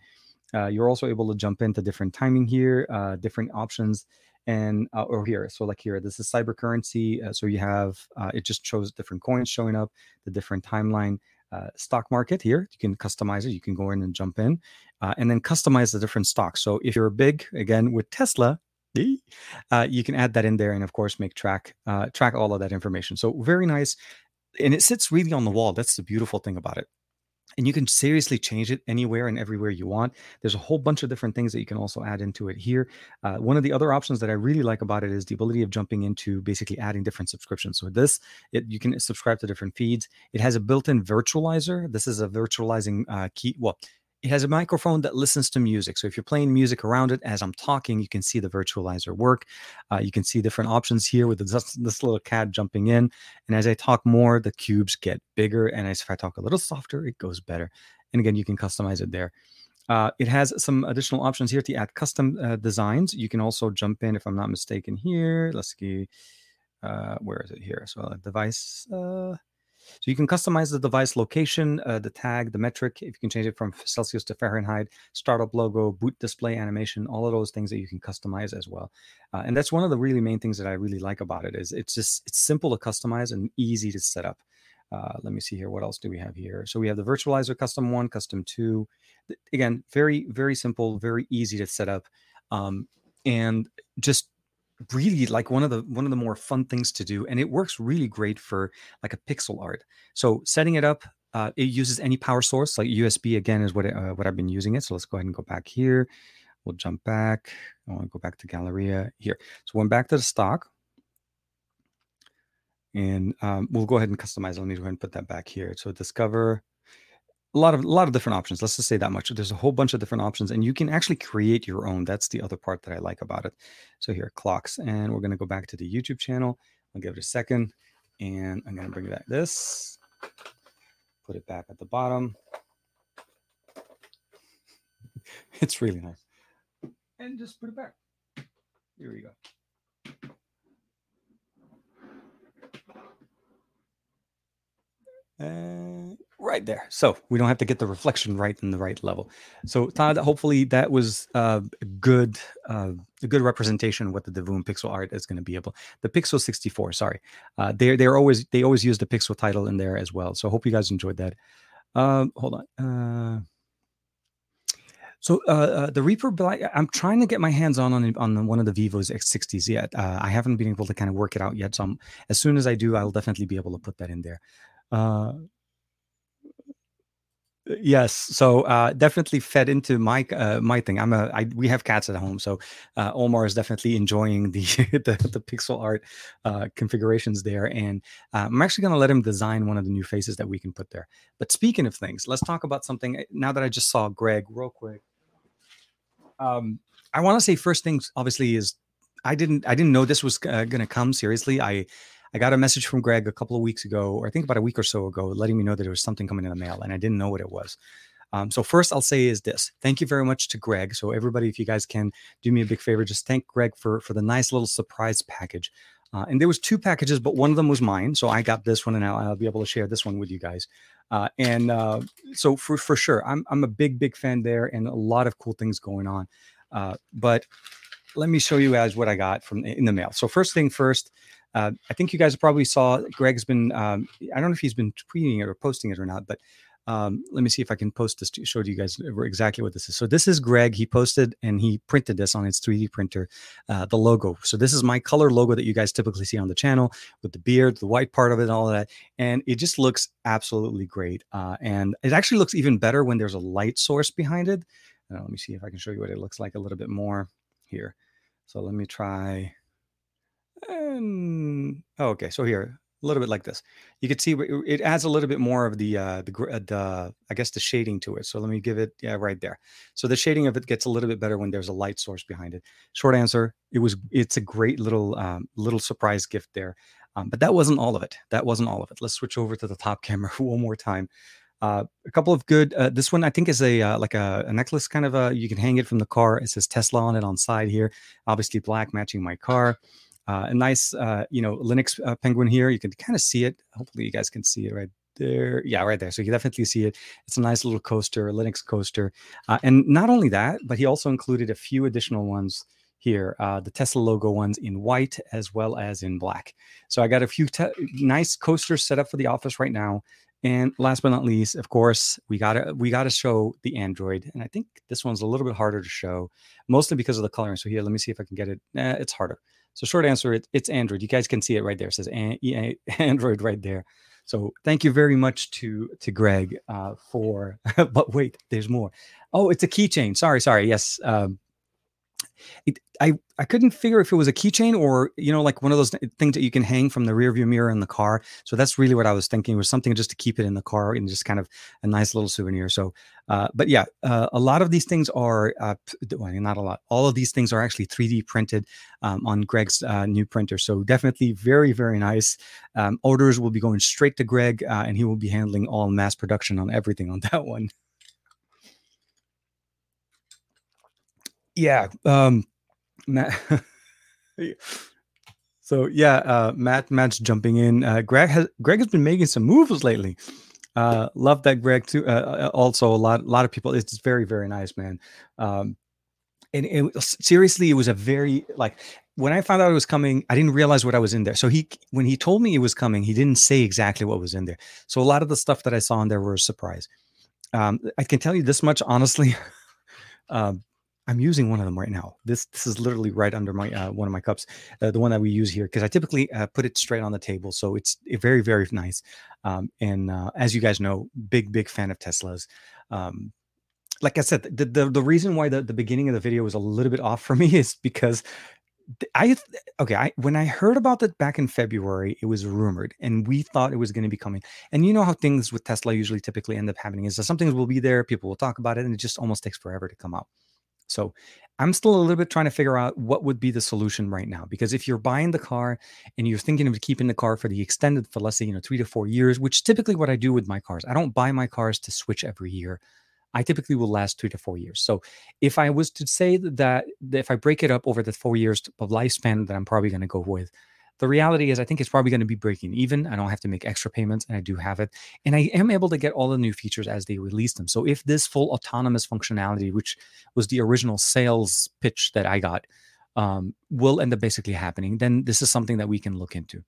uh, you're also able to jump into different timing here uh, different options and uh, or here so like here this is cyber currency uh, so you have uh, it just shows different coins showing up the different timeline uh, stock market here. You can customize it. You can go in and jump in and then customize the different stocks. So if you're big, again, with Tesla, uh, you can add that in there and of course make track uh, track all of that information. So very nice. And it sits really on the wall. That's the beautiful thing about it and you can seriously change it anywhere and everywhere you want. There's a whole bunch of different things that you can also add into it here. Uh, one of the other options that I really like about it is the ability of jumping into basically adding different subscriptions. So this, it, you can subscribe to different feeds. It has a built-in virtualizer. This is a virtualizing uh, key. Well, it has a microphone that listens to music. So if you're playing music around it as I'm talking, you can see the virtualizer work. Uh, you can see different options here with this, this, little cat jumping in. And as I talk more, the cubes get bigger. And as if I talk a little softer, it goes better. And again, you can customize it there. Uh, it has some additional options here to add custom uh, designs. You can also jump in, if I'm not mistaken, here. Let's see. Uh, where is it here? So a device. So you can customize the device location, uh, the tag, the metric. If you can change it from Celsius to Fahrenheit, startup logo, boot display animation, all of those things that you can customize as well. Uh, and that's one of the really main things that I really like about it is it's just it's simple to customize and easy to set up. Uh, let me see here. What else do we have here? So we have the virtualizer custom one, custom two. Again, very very simple, very easy to set up, um, and just really like one of the one of the more fun things to do and it works really great for like a pixel art. So setting it up uh, it uses any power source like usb again is what it, uh, what i've been using it so let's go ahead and go back here. We'll jump back. I want to go back to galleria here. So went back to the stock. And um, we'll go ahead and customize let me go ahead and put that back here. So discover a lot of a lot of different options. Let's just say that much. There's a whole bunch of different options, and you can actually create your own. That's the other part that I like about it. So here, clocks, and we're gonna go back to the YouTube channel. I'll give it a second, and I'm gonna bring back this, put it back at the bottom. it's really nice, and just put it back. Here we go. Uh, right there. So we don't have to get the reflection right in the right level. So Todd, hopefully that was uh, a good, uh, a good representation of what the Divoom pixel art is going to be able. The Pixoo 64, sorry, uh, they're they're always they always use the pixel title in there as well. So hope you guys enjoyed that. Um, hold on. Uh, so uh, uh, the Reaper Black, I'm trying to get my hands on on, on one of the Vivo's X60s yet. Uh, I haven't been able to kind of work it out yet. So I'm, as soon as I do, I'll definitely be able to put that in there. Uh, Yes, so uh, definitely fed into my uh, my thing. I'm a I, we have cats at home, so uh, Omar is definitely enjoying the the, the pixel art uh, configurations there, and uh, I'm actually going to let him design one of the new faces that we can put there. But speaking of things, let's talk about something. Eh, now that I just saw Greg, real quick, um, I want to say first things obviously is I didn't I didn't know this was uh, going to come seriously. I I got a message from Greg a couple of weeks ago, or I think about a week or so ago, letting me know that there was something coming in the mail, and I didn't know what it was. Um, so first, I'll say is this: thank you very much to Greg. So everybody, if you guys can do me a big favor, just thank Greg for for the nice little surprise package. Uh, and there was two packages, but one of them was mine, so I got this one, and I'll, I'll be able to share this one with you guys. Uh, and uh, so for for sure, I'm I'm a big big fan there, and a lot of cool things going on. Uh, but let me show you guys what I got from in the mail. So first thing first, uh, I think you guys probably saw Greg's been, um, I don't know if he's been tweeting it or posting it or not, but um, let me see if I can post this to show you guys exactly what this is. So this is Greg. He posted and he printed this on his 3D printer, uh, the logo. So this is my color logo that you guys typically see on the channel with the beard, the white part of it, and all of that. And it just looks absolutely great. Uh, and it actually looks even better when there's a light source behind it. Uh, let me see if I can show you what it looks like a little bit more here. So let me try and oh, okay, so here a little bit like this. You can see it adds a little bit more of the uh, the uh, the I guess the shading to it. So let me give it yeah right there. So the shading of it gets a little bit better when there's a light source behind it. Short answer: it was it's a great little um, little surprise gift there. Um, but that wasn't all of it. That wasn't all of it. Let's switch over to the top camera one more time. Uh, a couple of good. Uh, this one I think is a uh, like a, a, necklace kind of a. You can hang it from the car. It says Tesla on it on side here. Obviously black, matching my car. Uh, a nice, uh, you know, Linux uh, penguin here. You can kind of see it. Hopefully, you guys can see it right there. Yeah, right there. So you definitely see it. It's a nice little coaster, a Linux coaster. Uh, and not only that, but he also included a few additional ones here uh, the Tesla logo ones in white as well as in black. So I got a few te- nice coasters set up for the office right now. And last but not least, of course, we gotta we gotta show the Android, and I think this one's a little bit harder to show, mostly because of the coloring. So here, let me see if I can get it. Eh, it's harder. So short answer, it, it's Android. You guys can see it right there. It says Android right there. So thank you very much to to Greg uh, for. but wait, there's more. Oh, it's a keychain. Sorry, sorry. Yes, um, it, I I couldn't figure if it was a keychain or you know like one of those things that you can hang from the rearview mirror in the car. So that's really what I was thinking was something just to keep it in the car and just kind of a nice little souvenir. So, uh, but yeah, uh, a lot of these things are uh, well, not a lot. All of these things are actually 3D printed um, on Greg's uh, new printer. So definitely very very nice. Um, orders will be going straight to Greg, uh, and he will be handling all mass production on everything on that one. Yeah um matt so yeah uh matt matt's jumping in. Uh greg has greg has been making some moves lately. Uh love that greg too. Uh, uh also a lot a lot of people it's very very nice man. Um and it seriously it was a very like when i found out it was coming i didn't realize what i was in there. So he when he told me it was coming he didn't say exactly what was in there. So a lot of the stuff that i saw in there were a surprise. Um i can tell you this much honestly um I'm using one of them right now. This this is literally right under my uh, one of my cups, uh, the one that we use here because I typically uh, put it straight on the table, so it's very very nice. Um, and uh, as you guys know, big big fan of Teslas. Um, like I said, the, the the reason why the the beginning of the video was a little bit off for me is because I okay, I when I heard about that back in February, it was rumored, and we thought it was going to be coming. And you know how things with Tesla usually typically end up happening is that some things will be there, people will talk about it, and it just almost takes forever to come out. So I'm still a little bit trying to figure out what would be the solution right now. Because if you're buying the car and you're thinking of keeping the car for the extended, for let's say, you know, three to four years, which typically what I do with my cars, I don't buy my cars to switch every year. I typically will last three to four years. So if I was to say that, that if I break it up over the four years of lifespan that I'm probably going to go with, the reality is, I think it's probably going to be breaking even. I don't have to make extra payments, and I do have it. And I am able to get all the new features as they release them. So if this full autonomous functionality, which was the original sales pitch that I got, um, will end up basically happening, then this is something that we can look into.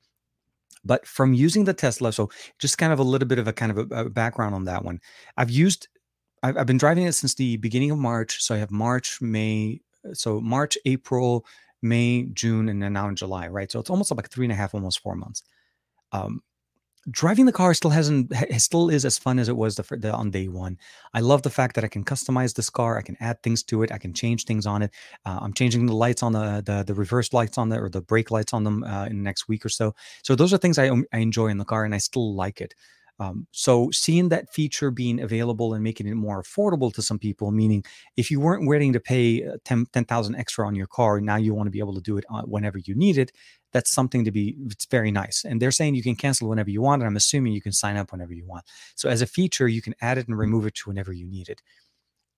But from using the Tesla, so just kind of a little bit of a kind of a, a background on that one. I've used, I've, I've been driving it since the beginning of March. So I have March, May, so March, April, May, June, and then now in July, right? So it's almost like three and a half, almost four months. Um, driving the car still hasn't still is as fun as it was the, the, on day one i love the fact that i can customize this car i can add things to it i can change things on it uh, i'm changing the lights on the, the the reverse lights on there or the brake lights on them uh, in the next week or so so those are things I, I enjoy in the car and i still like it um, so seeing that feature being available and making it more affordable to some people, meaning if you weren't waiting to pay uh, 10, 10,000 extra on your car, now you want to be able to do it whenever you need it. That's something to be, it's very nice. And they're saying you can cancel whenever you want. And I'm assuming you can sign up whenever you want. So as a feature, you can add it and remove it to whenever you need it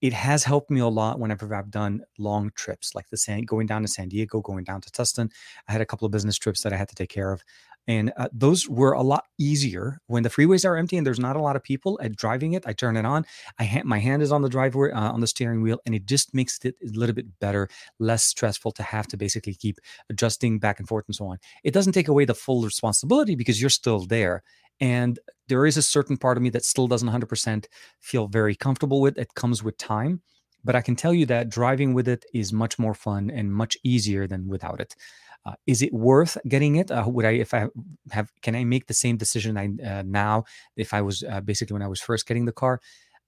it has helped me a lot whenever I've done long trips, like the San, going down to San Diego, going down to Tustin. I had a couple of business trips that I had to take care of, and uh, those were a lot easier when the freeways are empty and there's not a lot of people at driving it. I turn it on. I ha- my hand is on the driveway uh, on the steering wheel, and it just makes it a little bit better, less stressful to have to basically keep adjusting back and forth and so on. It doesn't take away the full responsibility because you're still there. And there is a certain part of me that still doesn't 100% feel very comfortable with. It comes with time. But I can tell you that driving with it is much more fun and much easier than without it. Uh, is it worth getting it? Uh, would I, if I have, can I make the same decision I uh, now if I was uh, basically when I was first getting the car?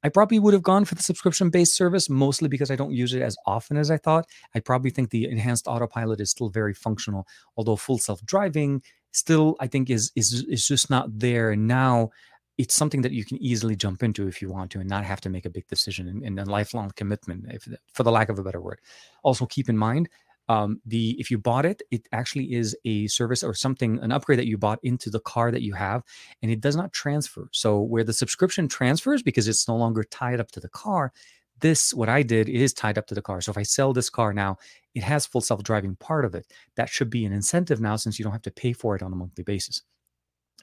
I probably would have gone for the subscription based service, mostly because I don't use it as often as I thought. I probably think the enhanced autopilot is still very functional, although full self driving still I think is is is just not there. Now it's something that you can easily jump into if you want to and not have to make a big decision and, and a lifelong commitment, if, for the lack of a better word. Also, keep in mind, um, the if you bought it, it actually is a service or something, an upgrade that you bought into the car that you have, and it does not transfer. So where the subscription transfers because it's no longer tied up to the car, this what I did is tied up to the car. So if I sell this car now, it has full self-driving part of it. That should be an incentive now since you don't have to pay for it on a monthly basis.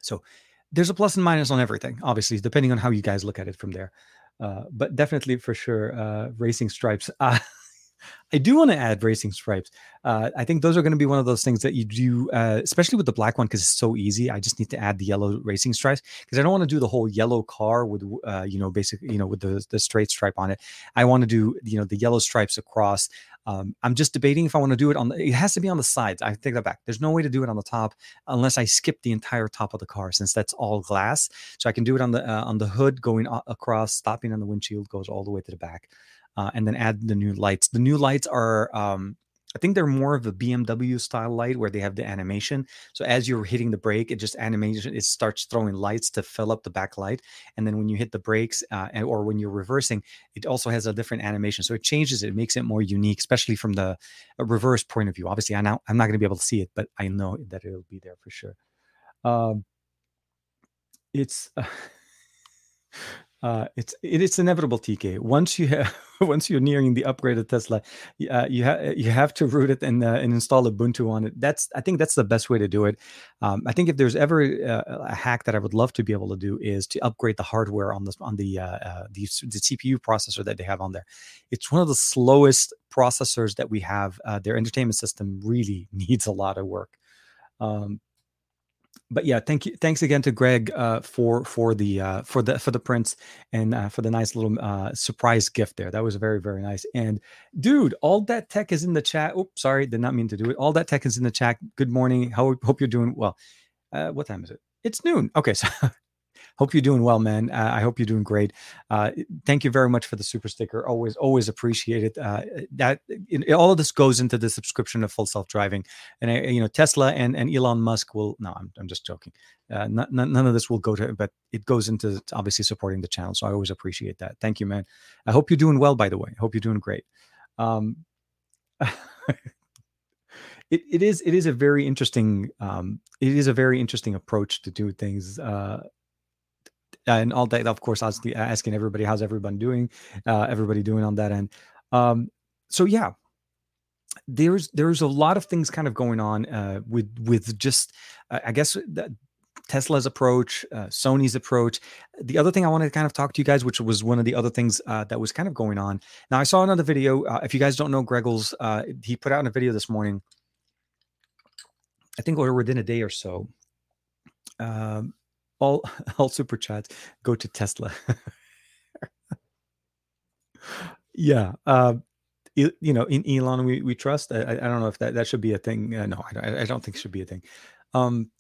So there's a plus and minus on everything, obviously, depending on how you guys look at it from there. Uh, but definitely for sure, uh, racing stripes. I do want to add racing stripes. Uh, I think those are going to be one of those things that you do, uh, especially with the black one, because it's so easy. I just need to add the yellow racing stripes because I don't want to do the whole yellow car with, uh, you know, basically, you know, with the the straight stripe on it. I want to do, you know, the yellow stripes across. Um, I'm just debating if I want to do it on. The, it has to be on the sides. I take that back. There's no way to do it on the top unless I skip the entire top of the car, since that's all glass. So I can do it on the uh, on the hood, going across, stopping on the windshield, goes all the way to the back uh, and then add the new lights. The new lights are, um, I think they're more of a BMW style light where they have the animation. So as you're hitting the brake, it just animation, it starts throwing lights to fill up the backlight. And then when you hit the brakes uh, or when you're reversing, it also has a different animation. So it changes it, makes it more unique, especially from the reverse point of view. Obviously, I now I'm not going to be able to see it, but I know that it'll be there for sure. Um, it's. Uh, uh, it's it, it's inevitable, TK. Once you have once you're nearing the upgraded Tesla, uh, you have you have to root it and uh, and install Ubuntu on it. That's I think that's the best way to do it. Um, I think if there's ever uh, a hack that I would love to be able to do is to upgrade the hardware on the on the uh, uh, the, the CPU processor that they have on there. It's one of the slowest processors that we have. their entertainment system really needs a lot of work. Um, but yeah, thank you. Thanks again to Greg uh, for for the uh, for the for the prints and uh, for the nice little uh, surprise gift there. That was very very nice. And dude, all that tech is in the chat. Oops, sorry, did not mean to do it. All that tech is in the chat. Good morning. How hope you're doing well. Uh, what time is it? It's noon. Okay, so hope you're doing well, man. Uh, I hope you're doing great. Uh, thank you very much for the super sticker. Always, always appreciate it. Uh, that it, all of this goes into the subscription of full self driving, and I, you know Tesla and, and Elon Musk will. No, I'm, I'm just joking. Uh, none, none of this will go to, but it goes into obviously supporting the channel. So I always appreciate that. Thank you, man. I hope you're doing well. By the way, I hope you're doing great. Um, it, it is it is a very interesting um, it is a very interesting approach to do things uh, and all that of course asking asking everybody how's everyone doing? Uh, everybody doing on that end. Um, so yeah. There's there's a lot of things kind of going on uh, with with just i guess tesla's approach uh, sony's approach. The other thing i wanted to kind of talk to you guys which was one of the other things uh, that was kind of going on. Now i saw another video uh, if you guys don't know greggles uh, he put out a video this morning. I think within a day or so. Um, all all super chats go to Tesla. yeah, uh, you know, in Elon we we trust. I, I don't know if that that should be a thing. Uh, no, I, I don't think it should be a thing. Um,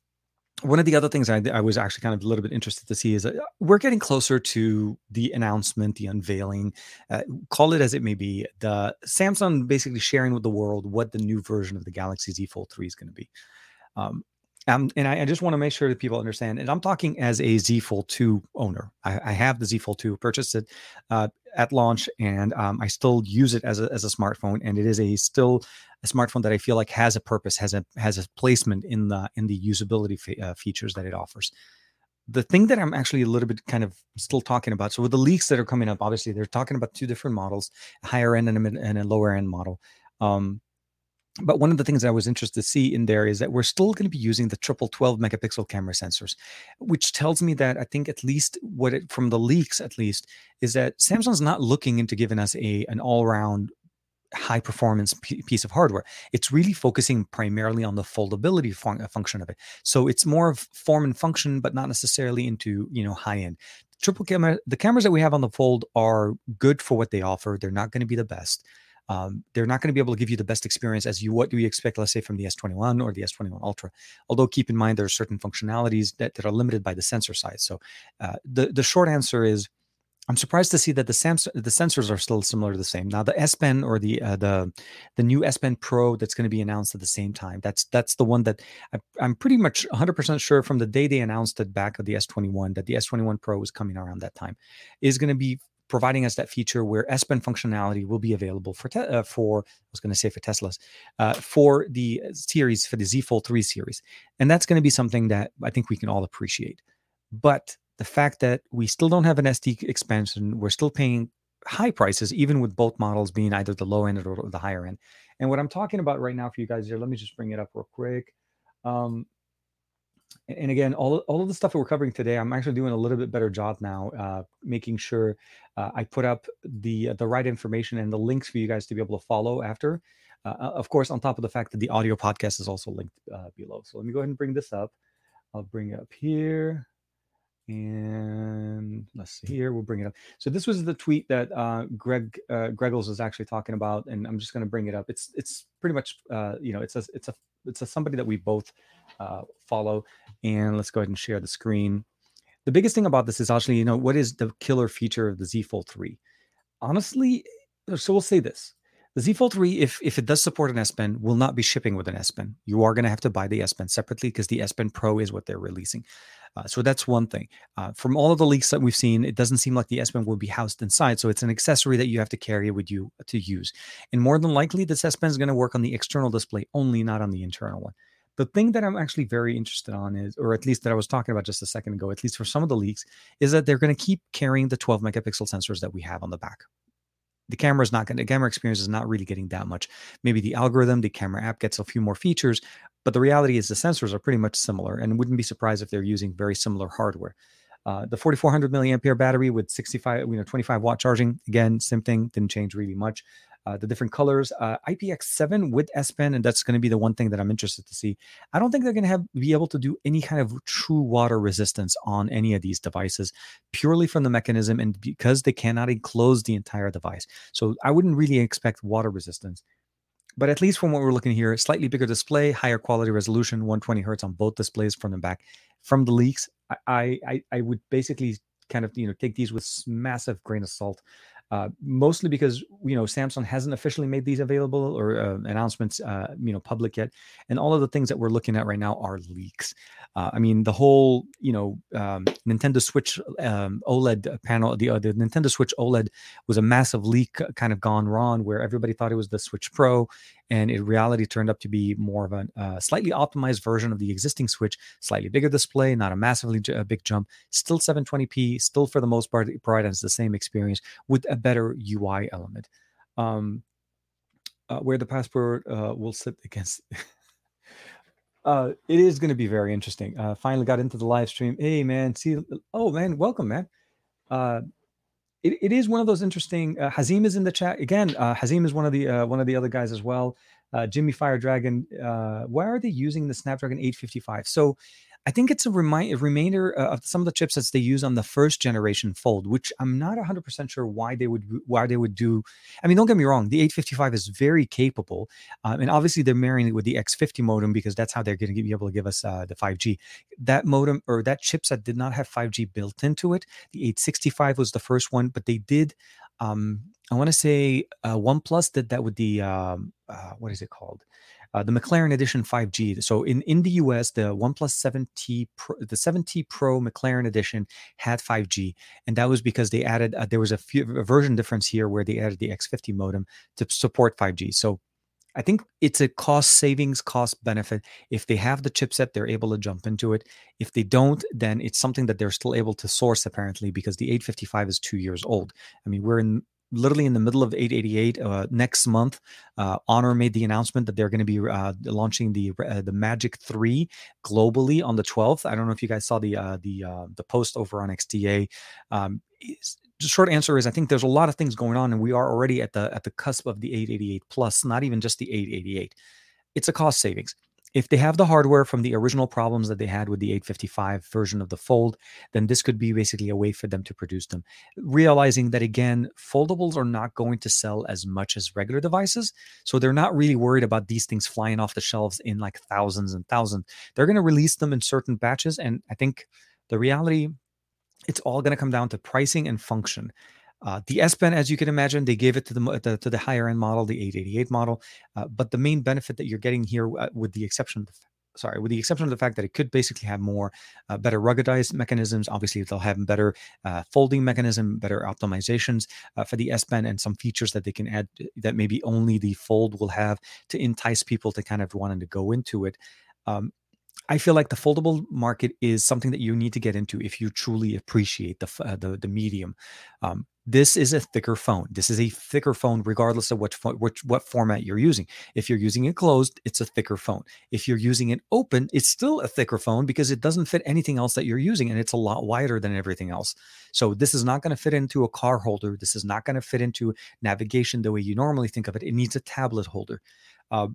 one of the other things I, I, was actually kind of a little bit interested to see is that we're getting closer to the announcement, the unveiling, uh, call it as it may be, the Samsung basically sharing with the world what the new version of the Galaxy Z Fold 3 is going to be. Um, um, and I, I just want to make sure that people understand. And I'm talking as a Z Fold 2 owner. I, I have the Z Fold 2, purchased it uh, at launch, and um, I still use it as a, as a smartphone. And it is a still a smartphone that I feel like has a purpose, has a has a placement in the in the usability uh, features that it offers. The thing that I'm actually a little bit kind of still talking about. So with the leaks that are coming up, obviously they're talking about two different models, a higher end and a, mid, and a lower end model. Um, but one of the things I was interested to see in there is that we're still going to be using the triple 12 megapixel camera sensors, which tells me that I think at least what it from the leaks at least is that Samsung's not looking into giving us a an all round high performance p- piece of hardware. It's really focusing primarily on the foldability fun- uh, function of it. So it's more of form and function, but not necessarily into you know high end. Triple camera, the cameras that we have on the Fold are good for what they offer. They're not going to be the best um, they're not going to be able to give you the best experience as you what do you expect let's say from the s21 or the s21 ultra although keep in mind there are certain functionalities that, that are limited by the sensor size so uh, the the short answer is I'm surprised to see that the Samsung the sensors are still similar to the same. Now the S Pen or the uh, the the new S Pen Pro that's going to be announced at the same time. That's that's the one that I, am pretty much 100% sure from the day they announced it back of the S21 that the S21 Pro was coming around that time is going to be providing us that feature where S Pen functionality will be available for te- uh, for I was going to say for Teslas uh, for the series for the Z Fold 3 series, and that's going to be something that I think we can all appreciate. But the fact that we still don't have an SD expansion, we're still paying high prices, even with both models being either the low end or the higher end. And what I'm talking about right now for you guys here, let me just bring it up real quick. Um, and again, all, all of the stuff that we're covering today, I'm actually doing a little bit better job now, uh, making sure uh, I put up the uh, the right information and the links for you guys to be able to follow after. Uh, uh, of course, on top of the fact that the audio podcast is also linked uh, below. So let me go ahead and bring this up. I'll bring it up here. And let's see here, we'll bring it up. So this was the tweet that uh, Greg uh, Greggles was actually talking about, and I'm just going to bring it up. It's it's pretty much uh, you know it's a it's a it's a somebody that we both uh, follow. And let's go ahead and share the screen. The biggest thing about this is actually you know what is the killer feature of the Z Fold 3? Honestly, so we'll say this: the Z Fold 3, if, if it does support an S Pen, will not be shipping with an S Pen. You are going to have to buy the S Pen separately because the S Pen Pro is what they're releasing. Uh, so that's one thing. Uh, from all of the leaks that we've seen, it doesn't seem like the S Pen will be housed inside. So it's an accessory that you have to carry with you to use. And more than likely, this S Pen is going to work on the external display only, not on the internal one. The thing that I'm actually very interested on is, or at least that I was talking about just a second ago, at least for some of the leaks, is that they're going to keep carrying the 12 megapixel sensors that we have on the back the camera is not going the camera experience is not really getting that much. Maybe the algorithm the camera app gets a few more features but the reality is the sensors are pretty much similar and wouldn't be surprised if they're using very similar hardware. Uh, the 4400 milliampere battery with 65 you know 25 watt charging again same thing didn't change really much uh, the different colors. Uh, IPX7 with S Pen, and that's going to be the one thing that I'm interested to see. I don't think they're going to have be able to do any kind of true water resistance on any of these devices, purely from the mechanism and because they cannot enclose the entire device. So I wouldn't really expect water resistance. But at least from what we're looking here, slightly bigger display, higher quality resolution, 120 hertz on both displays from the back. From the leaks, I I, I would basically kind of you know take these with massive grain of salt uh, mostly because you know Samsung hasn't officially made these available or uh, announcements uh, you know public yet, and all of the things that we're looking at right now are leaks. Uh, I mean, the whole you know um, Nintendo Switch um, OLED panel, the uh, the Nintendo Switch OLED was a massive leak, kind of gone wrong, where everybody thought it was the Switch Pro, and in reality turned up to be more of a uh, slightly optimized version of the existing Switch, slightly bigger display, not a massively j- a big jump, still 720p, still for the most part it provides the same experience with a better UI element. Um, uh, where the passport uh, will sit against. uh, it is going to be very interesting. Uh, finally got into the live stream. Hey man, see, oh man, welcome man. It, it is one of those interesting. Uh, Hazim is in the chat again. Uh, Hazim is one of the uh, one of the other guys as well. Uh, Jimmy Fire Dragon. Uh, why are they using the Snapdragon 855? So I think it's a, remind, a remainder uh, of some of the chipsets they use on the first generation Fold, which I'm not 100% sure why they would why they would do. I mean, don't get me wrong, the 855 is very capable, um, and obviously they're marrying it with the X50 modem because that's how they're going to be able to give us uh, the 5G. That modem or that chipset did not have 5G built into it. The 865 was the first one, but they did. Um, I want to say uh, OnePlus did that with the um, uh, what is it called? Uh, the McLaren Edition 5G. So in, in the US, the OnePlus 7T Pro, the 7T Pro McLaren Edition had 5G, and that was because they added uh, there was a, few, a version difference here where they added the X50 modem to support 5G. So I think it's a cost savings, cost benefit. If they have the chipset, they're able to jump into it. If they don't, then it's something that they're still able to source apparently because the 855 is two years old. I mean, we're in literally in the middle of 888 uh, next month uh, honor made the announcement that they're going to be uh, launching the uh, the magic 3 globally on the 12th i don't know if you guys saw the uh, the uh, the post over on xda um, the short answer is i think there's a lot of things going on and we are already at the at the cusp of the 888 plus not even just the 888 it's a cost savings if they have the hardware from the original problems that they had with the 855 version of the Fold, then this could be basically a way for them to produce them. Realizing that, again, foldables are not going to sell as much as regular devices. So they're not really worried about these things flying off the shelves in like thousands and thousands. They're going to release them in certain batches. And I think the reality, it's all going to come down to pricing and function. Uh, the S Pen, as you can imagine, they gave it to the, the to the higher end model, the 888 model. Uh, but the main benefit that you're getting here, uh, with the exception of the sorry, with the exception of the fact that it could basically have more uh, better ruggedized mechanisms. Obviously, they'll have better uh, folding mechanism, better optimizations uh, for the S Pen, and some features that they can add that maybe only the Fold will have to entice people to kind of wanting to go into it. Um, I feel like the foldable market is something that you need to get into if you truly appreciate the uh, the, the medium. Um, this is a thicker phone. This is a thicker phone, regardless of what which what format you're using. If you're using it closed, it's a thicker phone. If you're using it open, it's still a thicker phone because it doesn't fit anything else that you're using, and it's a lot wider than everything else. So this is not going to fit into a car holder. This is not going to fit into navigation the way you normally think of it. It needs a tablet holder. Uh,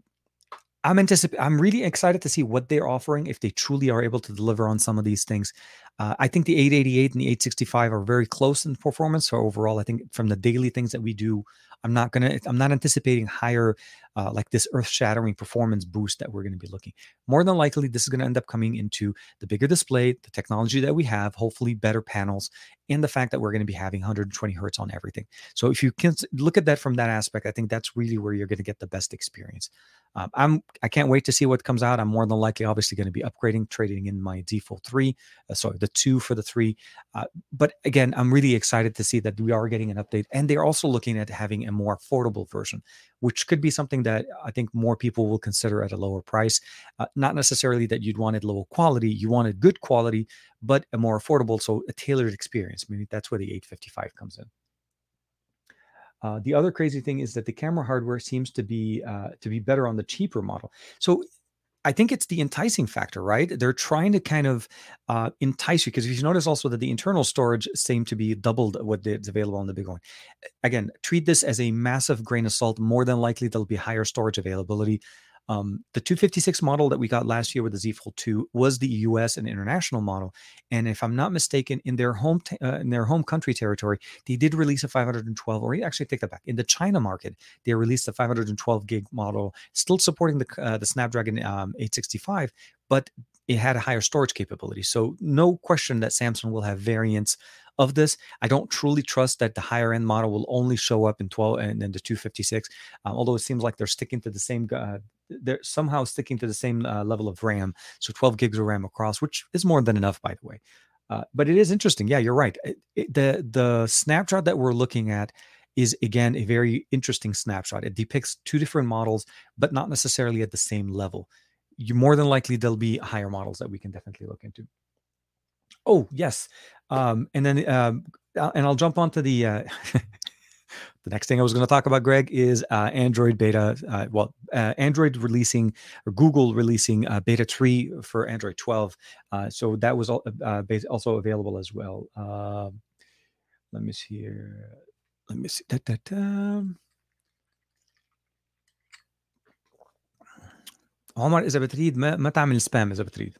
I'm anticipating. I'm really excited to see what they're offering if they truly are able to deliver on some of these things. Uh, I think the 888 and the 865 are very close in performance. So overall, I think from the daily things that we do, I'm not gonna. I'm not anticipating higher, uh, like this earth-shattering performance boost that we're going to be looking. More than likely, this is going to end up coming into the bigger display, the technology that we have, hopefully better panels, and the fact that we're going to be having 120 hertz on everything. So if you can look at that from that aspect, I think that's really where you're going to get the best experience. Um, I'm I can't wait to see what comes out. I'm more than likely obviously going to be upgrading, trading in my default three, uh, sorry, the two for the three. Uh, but again, I'm really excited to see that we are getting an update, and they're also looking at having a more affordable version, which could be something that I think more people will consider at a lower price. Uh, not necessarily that you'd wanted low quality, you wanted good quality, but a more affordable, so a tailored experience. Maybe that's where the 855 comes in. Uh, the other crazy thing is that the camera hardware seems to be uh, to be better on the cheaper model. So I think it's the enticing factor, right? They're trying to kind of uh, entice you because if you notice also that the internal storage seem to be doubled what is available on the big one. Again, treat this as a massive grain of salt. More than likely, there'll be higher storage availability. Um, the 256 model that we got last year with the Z Fold 2 was the US and international model, and if I'm not mistaken, in their home t- uh, in their home country territory, they did release a 512, or actually take that back. In the China market, they released a 512 gig model, still supporting the uh, the Snapdragon um, 865, but it had a higher storage capability. So no question that Samsung will have variants of this. I don't truly trust that the higher end model will only show up in 12 and then the 256, um, although it seems like they're sticking to the same uh, they're somehow sticking to the same uh, level of RAM. So 12 gigs of RAM across, which is more than enough, by the way. Uh, but it is interesting. Yeah, you're right. It, it, the the snapshot that we're looking at is again a very interesting snapshot. It depicts two different models, but not necessarily at the same level. You more than likely there'll be higher models that we can definitely look into. Oh yes, um, and then um, and I'll jump onto the uh, The next thing I was going to talk about, Greg, is uh, Android beta. Uh, well, uh, Android releasing or Google releasing uh, beta 3 for Android 12. Uh, so that was uh, also available as well. Um, let me see here. Let me see. Da, da, da. عمر اذا بتريد ما ما تعمل سبام اذا بتريد.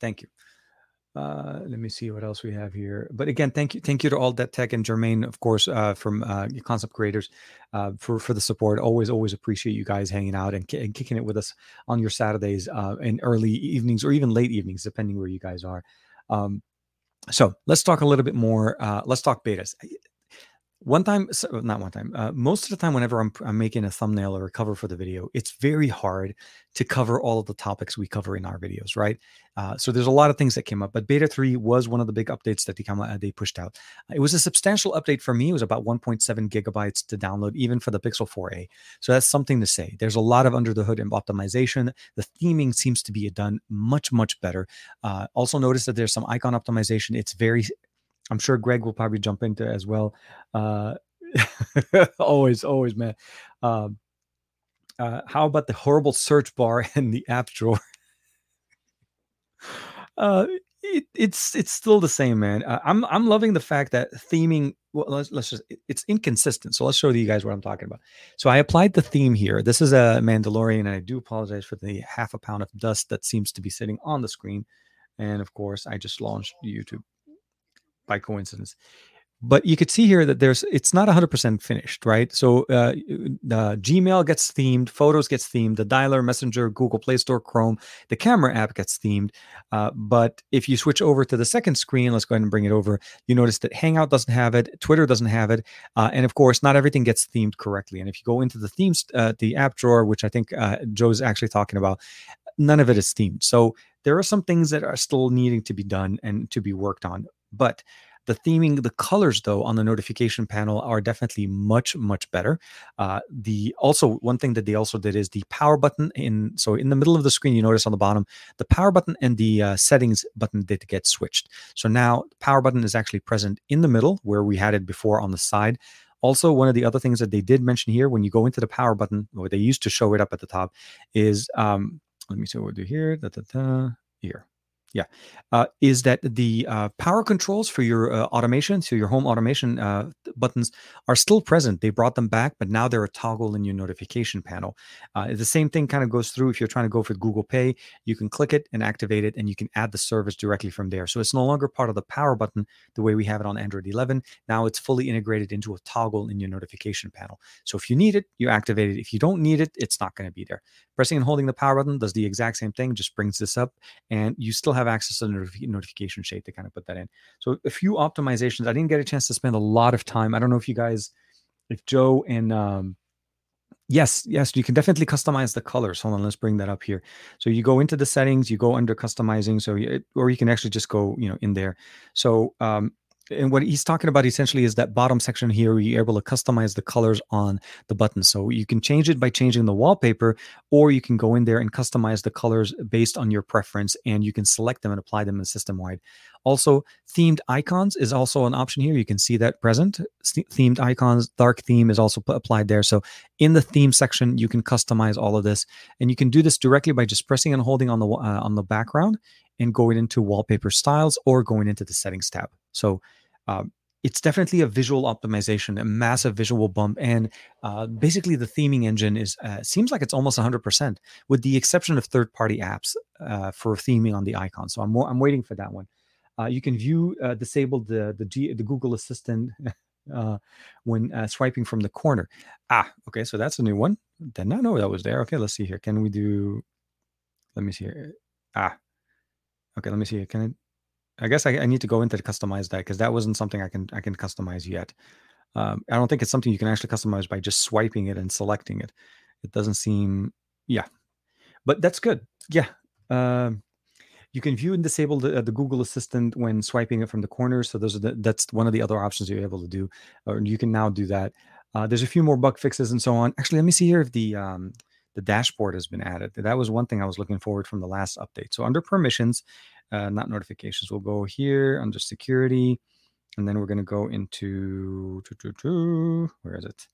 Thank you. Uh, let me see what else we have here. But again, thank you, thank you to all that tech and Jermaine, of course, uh, from uh, concept creators, uh, for for the support. Always, always appreciate you guys hanging out and, and kicking it with us on your Saturdays uh, and early evenings or even late evenings, depending where you guys are. Um, so let's talk a little bit more. Uh, let's talk betas one time not one time uh, most of the time whenever I'm, I'm making a thumbnail or a cover for the video it's very hard to cover all of the topics we cover in our videos right? Uh, so there's a lot of things that came up but beta 3 was one of the big updates that they, uh, they pushed out. It was a substantial update for me it was about 1.7 gigabytes to download even for the pixel 4a so that's something to say there's a lot of under the hood optimization the theming seems to be done much much better. Uh, also notice that there's some icon optimization it's very I'm sure Greg will probably jump into as well. Uh, always, always, man. Um, uh, how about the horrible search bar in the app drawer? uh, it, it's it's still the same, man. Uh, I'm I'm loving the fact that theming. Well, let's let's just it's inconsistent. So let's show you guys what I'm talking about. So I applied the theme here. This is a Mandalorian, and I do apologize for the half a pound of dust that seems to be sitting on the screen. And of course, I just launched YouTube by coincidence but you could see here that there's it's not 100% finished right so uh, the gmail gets themed photos gets themed the dialer messenger google play store chrome the camera app gets themed uh, but if you switch over to the second screen let's go ahead and bring it over you notice that hangout doesn't have it twitter doesn't have it uh, and of course not everything gets themed correctly and if you go into the themes uh, the app drawer which i think uh, joe's actually talking about none of it is themed. So there are some things that are still needing to be done and to be worked on. But the theming, the colors though on the notification panel are definitely much much better. Uh, the also one thing that they also did is the power button in so in the middle of the screen you notice on the bottom the power button and the uh, settings button did get switched. So now the power button is actually present in the middle where we had it before on the side. Also, one of the other things that they did mention here when you go into the power button, or they used to show it up at the top, is um, let me see what we do here. Da, da, da, here. Yeah, uh, is that the uh, power controls for your uh, automation, so your home automation uh, buttons are still present. They brought them back, but now they're a toggle in your notification panel. Uh, the same thing kind of goes through if you're trying to go for Google Pay. You can click it and activate it, and you can add the service directly from there. So it's no longer part of the power button the way we have it on Android 11. Now it's fully integrated into a toggle in your notification panel. So if you need it, you activate it. If you don't need it, it's not going to be there. Pressing and holding the power button does the exact same thing, just brings this up, and you still have access to the notification shape to kind of put that in. So a few optimizations. I didn't get a chance to spend a lot of time. I don't know if you guys, if Joe and um, yes, yes, you can definitely customize the colors. Hold on, let's bring that up here. So you go into the settings, you go under customizing, so you, or you can actually just go, you know, in there. So um, and what he's talking about essentially is that bottom section here where you're able to customize the colors on the button. So you can change it by changing the wallpaper or you can go in there and customize the colors based on your preference and you can select them and apply them in system wide also themed icons is also an option here. You can see that present. Themed icons dark theme is also applied there. So in the theme section you can customize all of this. And you can do this directly by just pressing and holding on the uh, on the background and going into wallpaper styles or going into the settings tab. So um, it's definitely a visual optimization, a massive visual bump, and uh, basically the theming engine is uh, seems like it's almost 100%, with the exception of third-party apps uh, for theming on the icon. So I'm I'm waiting for that one. Uh, you can view uh, disable the the, G, the Google Assistant uh, when swiping from the corner. Ah, okay, so that's a new one. Did not know that was there. Okay, let's see here. Can we do? Let me see here. Ah, okay. Let me see. Here. Can I? I guess I, I need to go into to customize that because that wasn't something I can I can customize yet. Um, I don't think it's something you can actually customize by just swiping it and selecting it. It doesn't seem, yeah, but that's good. Yeah, um, you can view and disable the, uh, the Google Assistant when swiping it from the corner. So those are the, that's one of the other options you're able to do, or you can now do that. Uh, there's a few more bug fixes and so on. Actually, let me see here if the um, the dashboard has been added. That was one thing I was looking forward from the last update. So under permissions, uh, not notifications. We'll go here under security, and then we're going to go into where is it?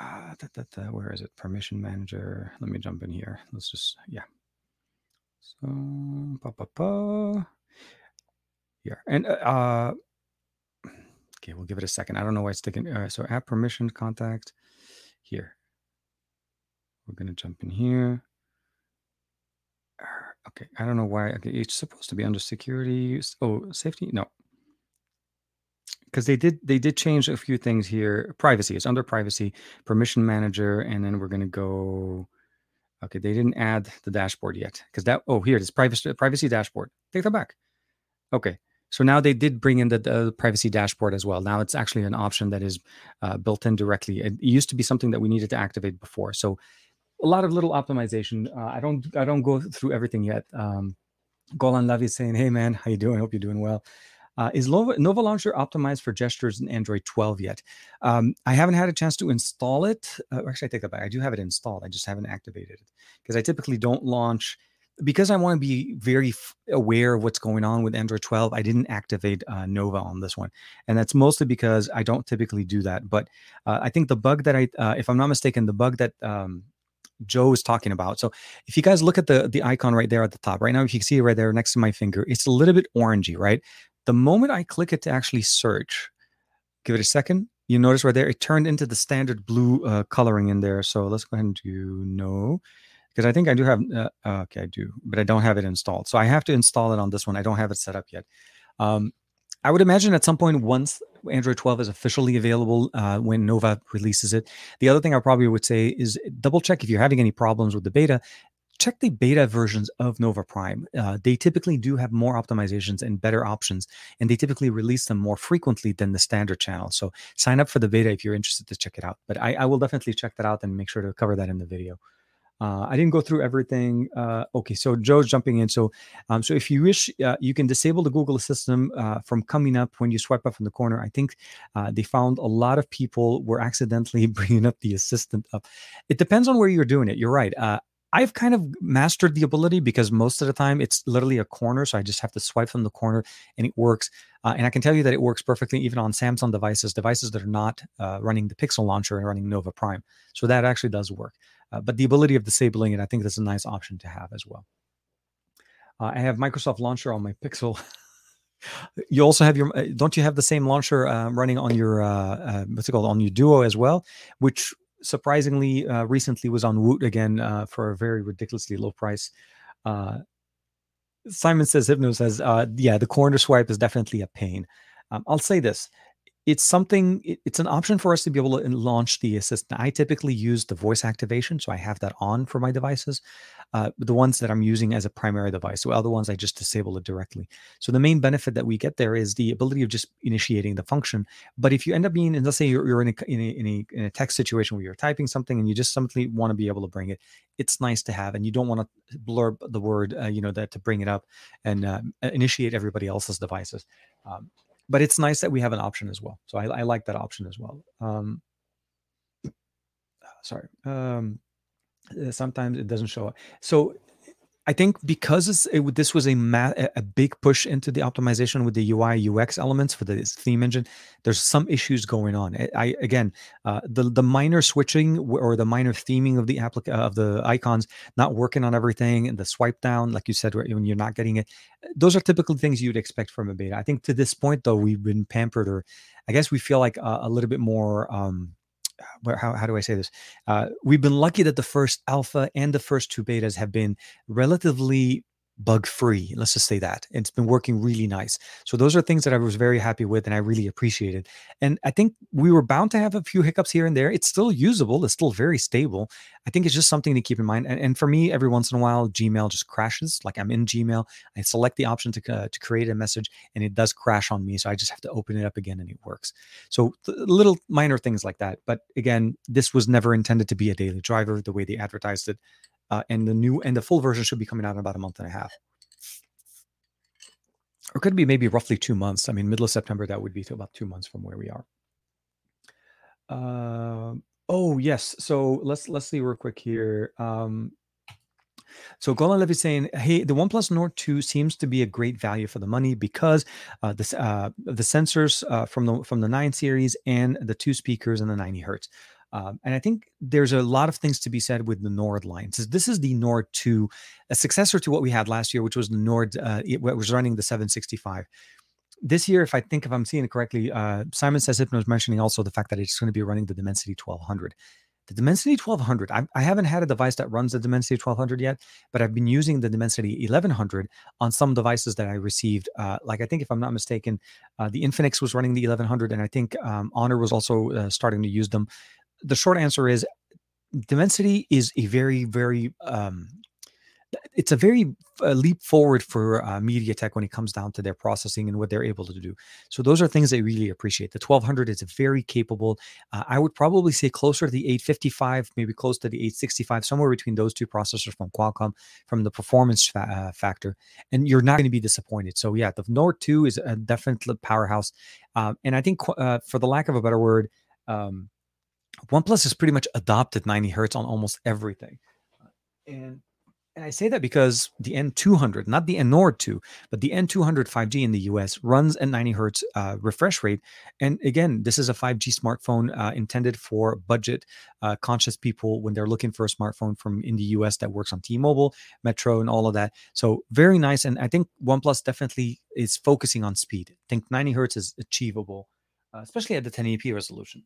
Uh, da, da, da, where is it? Permission manager. Let me jump in here. Let's just yeah. So pa pa pa. Here and uh, uh okay, we'll give it a second. I don't know why it's taking. Uh, so app permission contact here. We're gonna jump in here. Okay, I don't know why. Okay, it's supposed to be under security. Oh, safety? No, because they did they did change a few things here. Privacy is under privacy, permission manager, and then we're gonna go. Okay, they didn't add the dashboard yet because that. Oh, here it is privacy privacy dashboard. Take that back. Okay, so now they did bring in the, the, privacy dashboard as well. Now it's actually an option that is uh, built in directly. It used to be something that we needed to activate before. So a lot of little optimization. Uh, I don't I don't go through everything yet. Um, Golan Lavi is saying, "Hey man, how you doing? Hope you're doing well." Uh, is Nova, Nova Launcher optimized for gestures in Android 12 yet? Um, I haven't had a chance to install it. Uh, actually, I take that back. I do have it installed. I just haven't activated it because I typically don't launch because I want to be very f- aware of what's going on with Android 12. I didn't activate uh, Nova on this one, and that's mostly because I don't typically do that. But uh, I think the bug that I, uh, if I'm not mistaken, the bug that um, Joe is talking about. So if you guys look at the the icon right there at the top, right now, if you see it right there next to my finger, it's a little bit orangey, right? The moment I click it to actually search, give it a second, you notice right there, it turned into the standard blue uh, coloring in there. So let's go ahead and do no, because I think I do have, uh, okay, I do, but I don't have it installed. So I have to install it on this one. I don't have it set up yet. Um, I would imagine at some point, once Android 12 is officially available, uh, when Nova releases it, the other thing I probably would say is double check if you're having any problems with the beta. Check the beta versions of Nova Prime. Uh, they typically do have more optimizations and better options, and they typically release them more frequently than the standard channel. So sign up for the beta if you're interested to check it out. But I, I will definitely check that out and make sure to cover that in the video. Uh, I didn't go through everything. Uh, okay, so Joe's jumping in. So, um, so if you wish, uh, you can disable the Google Assistant uh, from coming up when you swipe up in the corner. I think uh, they found a lot of people were accidentally bringing up the assistant up. It depends on where you're doing it. You're right. Uh, I've kind of mastered the ability because most of the time it's literally a corner. So I just have to swipe from the corner and it works. Uh, and I can tell you that it works perfectly even on Samsung devices, devices that are not uh, running the Pixel launcher and running Nova Prime. So that actually does work. Uh, but the ability of disabling it, I think that's a nice option to have as well. Uh, I have Microsoft Launcher on my Pixel. you also have your, uh, don't you have the same launcher uh, running on your, what's it called, on your Duo as well, which surprisingly uh, recently was on Woot again uh, for a very ridiculously low price. Uh, Simon says, Hypno says, uh, yeah, the corner swipe is definitely a pain. Um, I'll say this it's something it's an option for us to be able to launch the assistant. I typically use the voice activation so i have that on for my devices uh, the ones that i'm using as a primary device so other ones i just disable it directly. So the main benefit that we get there is the ability of just initiating the function. But if you end up being and let's say you're, you're in, a, in, a, in, a, in a text situation where you're typing something and you just simply want to be able to bring it it's nice to have and you don't want to blurb the word uh, you know that to bring it up and uh, initiate everybody else's devices. Um, but it's nice that we have an option as well. So I, I like that option as well. Um, sorry. Um, sometimes it doesn't show up. So I think because it, this was a ma- a big push into the optimization with the UI UX elements for the theme engine, there's some issues going on. I, again, uh, the the minor switching or the minor theming of the applic- of the icons not working on everything, and the swipe down, like you said, when you're not getting it, those are typical things you'd expect from a beta. I think to this point, though, we've been pampered, or I guess we feel like a, a little bit more. Um, how, how do I say this? Uh, we've been lucky that the first alpha and the first two betas have been relatively bug free. Let's just say that. It's been working really nice. So those are things that I was very happy with and I really appreciated. And I think we were bound to have a few hiccups here and there. It's still usable, it's still very stable. I think it's just something to keep in mind. And, and for me, every once in a while, Gmail just crashes. Like I'm in Gmail, I select the option to, uh, to create a message and it does crash on me. So I just have to open it up again and it works. So little minor things like that. But again, this was never intended to be a daily driver the way they advertised it uh, and the new and the full version should be coming out in about a month and a half. Or could be maybe roughly two months. I mean middle of september that would be to about two months from where we are. Uh, oh yes. So let's let's see real quick here. Um, so Golan Levy saying, "Hey, the OnePlus Nord 2 seems to be a great value for the money because uh, uh, the sensors uh, from the from the 9 series and the two speakers and the 90 hertz. Um, and I think there's a lot of things to be said with the Nord line. So this is the Nord 2, a successor to what we had last year, which was the Nord, uh, it was running the 765. This year, if I think if I'm seeing it correctly, uh, Simon says Hypno was mentioning also the fact that it's going to be running the Dimensity 1200. The Dimensity 1200, I, I, haven't had a device that runs the Dimensity 1200 yet, but I've been using the Dimensity 1100 on some devices that I received. Uh, like I think, if I'm not mistaken, uh, the Infinix was running the 1100, and I think um, Honor was also uh, starting to use them the short answer is Dimensity is a very, very, um, it's a very uh, leap forward for uh, MediaTek when it comes down to their processing and what they're able to do. So those are things I really appreciate. The 1200 is very capable. Uh, I would probably say closer to the 855, maybe close to the 865, somewhere between those two processors from Qualcomm, from the performance fa- uh, factor, and you're not going to be disappointed. So yeah, the Nord 2 is a definite powerhouse, um, and I think uh, for the lack of a better word. Um, OnePlus has pretty much adopted 90 hertz on almost everything. And and I say that because the N200, not the Nord 2, but the N200 5G in the US runs at 90 hertz uh, refresh rate. And again, this is a 5G smartphone uh, intended for budget uh, conscious people when they're looking for a smartphone from in the US that works on T-Mobile, Metro, and all of that. So very nice. And I think OnePlus definitely is focusing on speed. I think 90 hertz is achievable, uh, especially at the 1080p resolution.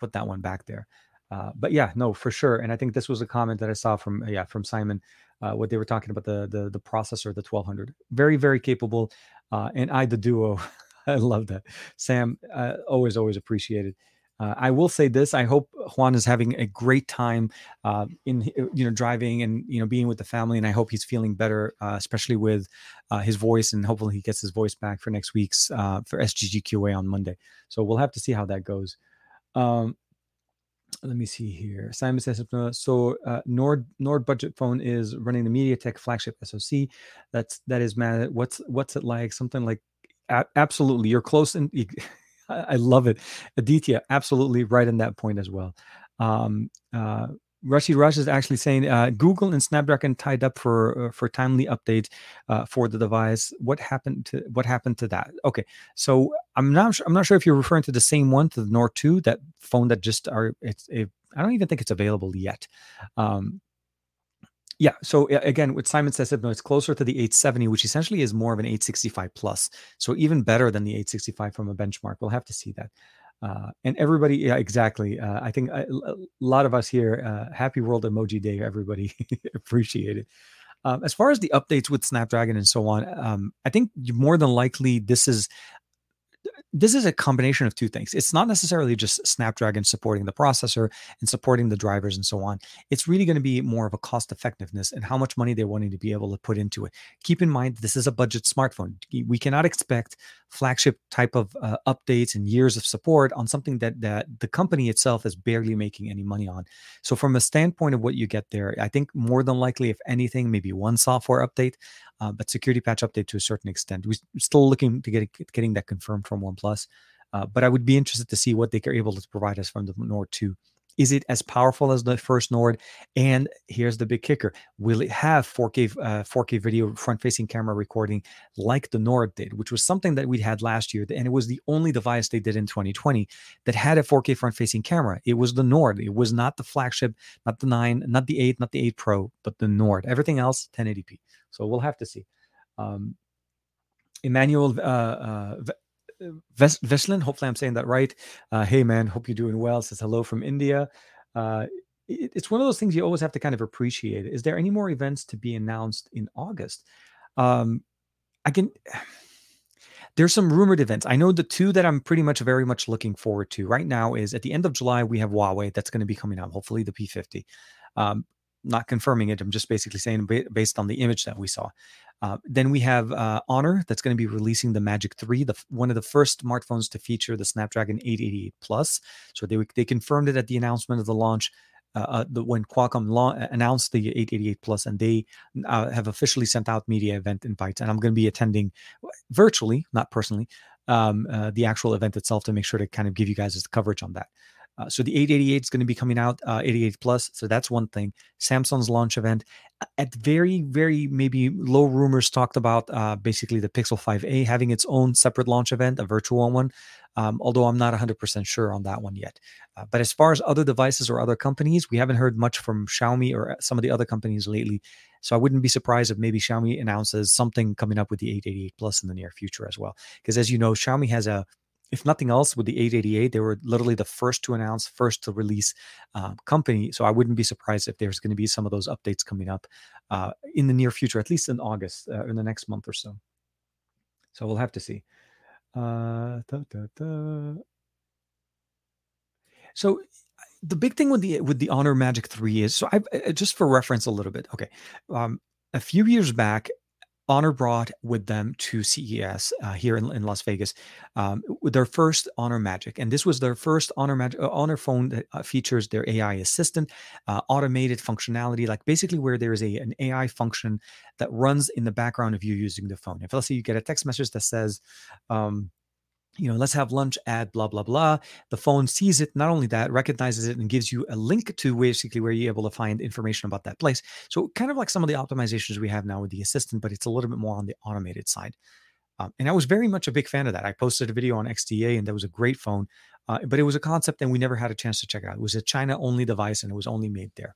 Put that one back there. Uh, but yeah, no, for sure. And I think this was a comment that I saw from yeah from Simon, uh, what they were talking about the the the processor, the 1200, very very capable. Uh, and I the Duo, I love that. Sam, uh, always always appreciated. Uh, I will say this: I hope Juan is having a great time uh, in you know driving and you know being with the family, and I hope he's feeling better, especially with his voice, and hopefully he gets his voice back for next week's for SGGQA on Monday. So we'll have to see how that goes. Um, let me see here. Simon says so. Uh, Nord Nord budget phone is running the MediaTek flagship SoC. That's that is man. What's what's it like? Something like a- absolutely. You're close, and I love it. Aditya, absolutely right in that point as well. Um, uh, Rashid Rush is actually saying uh, Google and Snapdragon tied up for uh, for timely updates uh, for the device. What happened to what happened to that? Okay, so I'm not sure, I'm not sure if you're referring to the same one, to the Nord 2, that phone that just are it's I don't even think it's available yet. Um, yeah. So again, what Simon says, no, it's closer to the 870, which essentially is more of an 865 plus. So even better than the 865 from a benchmark. We'll have to see that. Uh, and everybody, yeah, exactly. Uh, I think a, a, lot of us here, uh, happy World Emoji Day, everybody appreciate it. Um, as far as the updates with Snapdragon and so on, um, I think more than likely this is this is a combination of two things. It's not necessarily just Snapdragon supporting the processor and supporting the drivers and so on. It's really going to be more of a cost effectiveness and how much money they're wanting to be able to put into it. Keep in mind, this is a budget smartphone. We cannot expect flagship type of uh, updates and years of support on something that that the company itself is barely making any money on. So from a standpoint of what you get there, I think more than likely, if anything, maybe one software update, uh, but security patch update to a certain extent. We're still looking to get getting that confirmed from OnePlus. Uh, but I would be interested to see what they are able to provide us from the Nord 2 is it as powerful as the first Nord? And here's the big kicker: Will it have 4K uh, 4K video front-facing camera recording like the Nord did, which was something that we had last year, and it was the only device they did in 2020 that had a 4K front-facing camera. It was the Nord. It was not the flagship, not the nine, not the eight, not the eight Pro, but the Nord. Everything else 1080p. So we'll have to see. Um, Emmanuel uh, uh, Ves- Veslin, hopefully I'm saying that right. Uh, hey man, hope you're doing well. Says hello from India. Uh, it, it's one of those things you always have to kind of appreciate. Is there any more events to be announced in August? Um, I can. There's some rumored events. I know the two that I'm pretty much very much looking forward to right now is at the end of July we have Huawei that's going to be coming out. Hopefully the P50. Um, not confirming it. I'm just basically saying based on the image that we saw. Uh, then we have uh, Honor that's going to be releasing the Magic 3, the one of the first smartphones to feature the Snapdragon 888 Plus. So they they confirmed it at the announcement of the launch. Uh, uh the, when Qualcomm la- announced the 888 Plus, and they uh, have officially sent out media event invites, and I'm going to be attending virtually, not personally, um, uh, the actual event itself to make sure to kind of give you guys the coverage on that. Uh, so the 888 is going to be coming out, uh, 88 plus. So that's one thing. Samsung's launch event at very, very maybe low rumors talked about uh, basically the Pixel 5a having its own separate launch event, a virtual one. Um, although I'm not 100% sure on that one yet. Uh, but as far as other devices or other companies, we haven't heard much from Xiaomi or uh, some of the other companies lately. So I wouldn't be surprised if maybe Xiaomi announces something coming up with the 888 Plus in the near future as well. Because as you know, Xiaomi has a if nothing else, with the 888, they were literally the first to announce, first to release um, company. So I wouldn't be surprised if there's going to be some of those updates coming up uh, in the near future, at least in August, uh, in the next month or so. So we'll have to see. Uh, da, da, da. So the big thing with the with the Honor Magic Three is so I uh, just for reference a little bit. Okay, um, a few years back, Honor brought with them to CES uh, here in, in, Las Vegas um, their first Honor Magic, and this was their first Honor Magic uh, Honor phone that uh, features their AI assistant, uh, automated functionality, like basically where there is a an AI function that runs in the background of you using the phone. If let's say you get a text message that says, um, you know, let's have lunch at blah, blah, blah. The phone sees it. Not only that, recognizes it and gives you a link to basically where you're able to find information about that place. So, kind of like some of the optimizations we have now with the assistant, but it's a little bit more on the automated side. Um, and I was very much a big fan of that. I posted a video on XDA and that was a great phone, uh, but it was a concept and we never had a chance to check out. It was a China only device and it was only made there.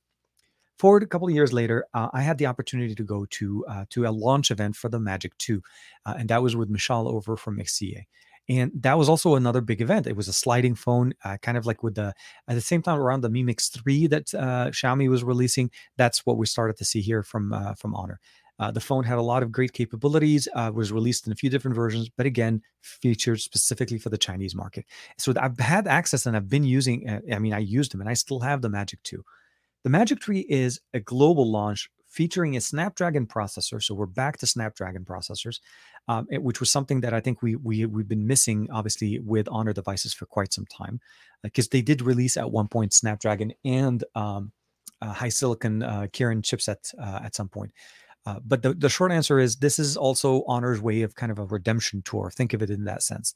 Forward a couple of years later, uh, I had the opportunity to go to uh, to a launch event for the Magic 2, uh, and that was with Mishaal over from XDA. And that was also another big event. It was a sliding phone, uh, kind of like with the at the same time around the Mi Mix 3 that uh, Xiaomi was releasing. That's what we started to see here from uh, from Honor. Uh, the phone had a lot of great capabilities, uh, was released in a few different versions, but again, featured specifically for the Chinese market. So I've had access and I've been using, uh, I mean, I used them and I still have the Magic 2. The Magic 3 is a global launch featuring a Snapdragon processor. So we're back to Snapdragon processors, um, it, which was something that I think we we we've been missing, obviously, with Honor devices for quite some time, because uh, they did release at one point Snapdragon and um, uh, HiSilicon uh, Kirin chipset uh, at some point. Uh, but the, the short answer is this is also Honor's way of kind of a redemption tour. Think of it in that sense.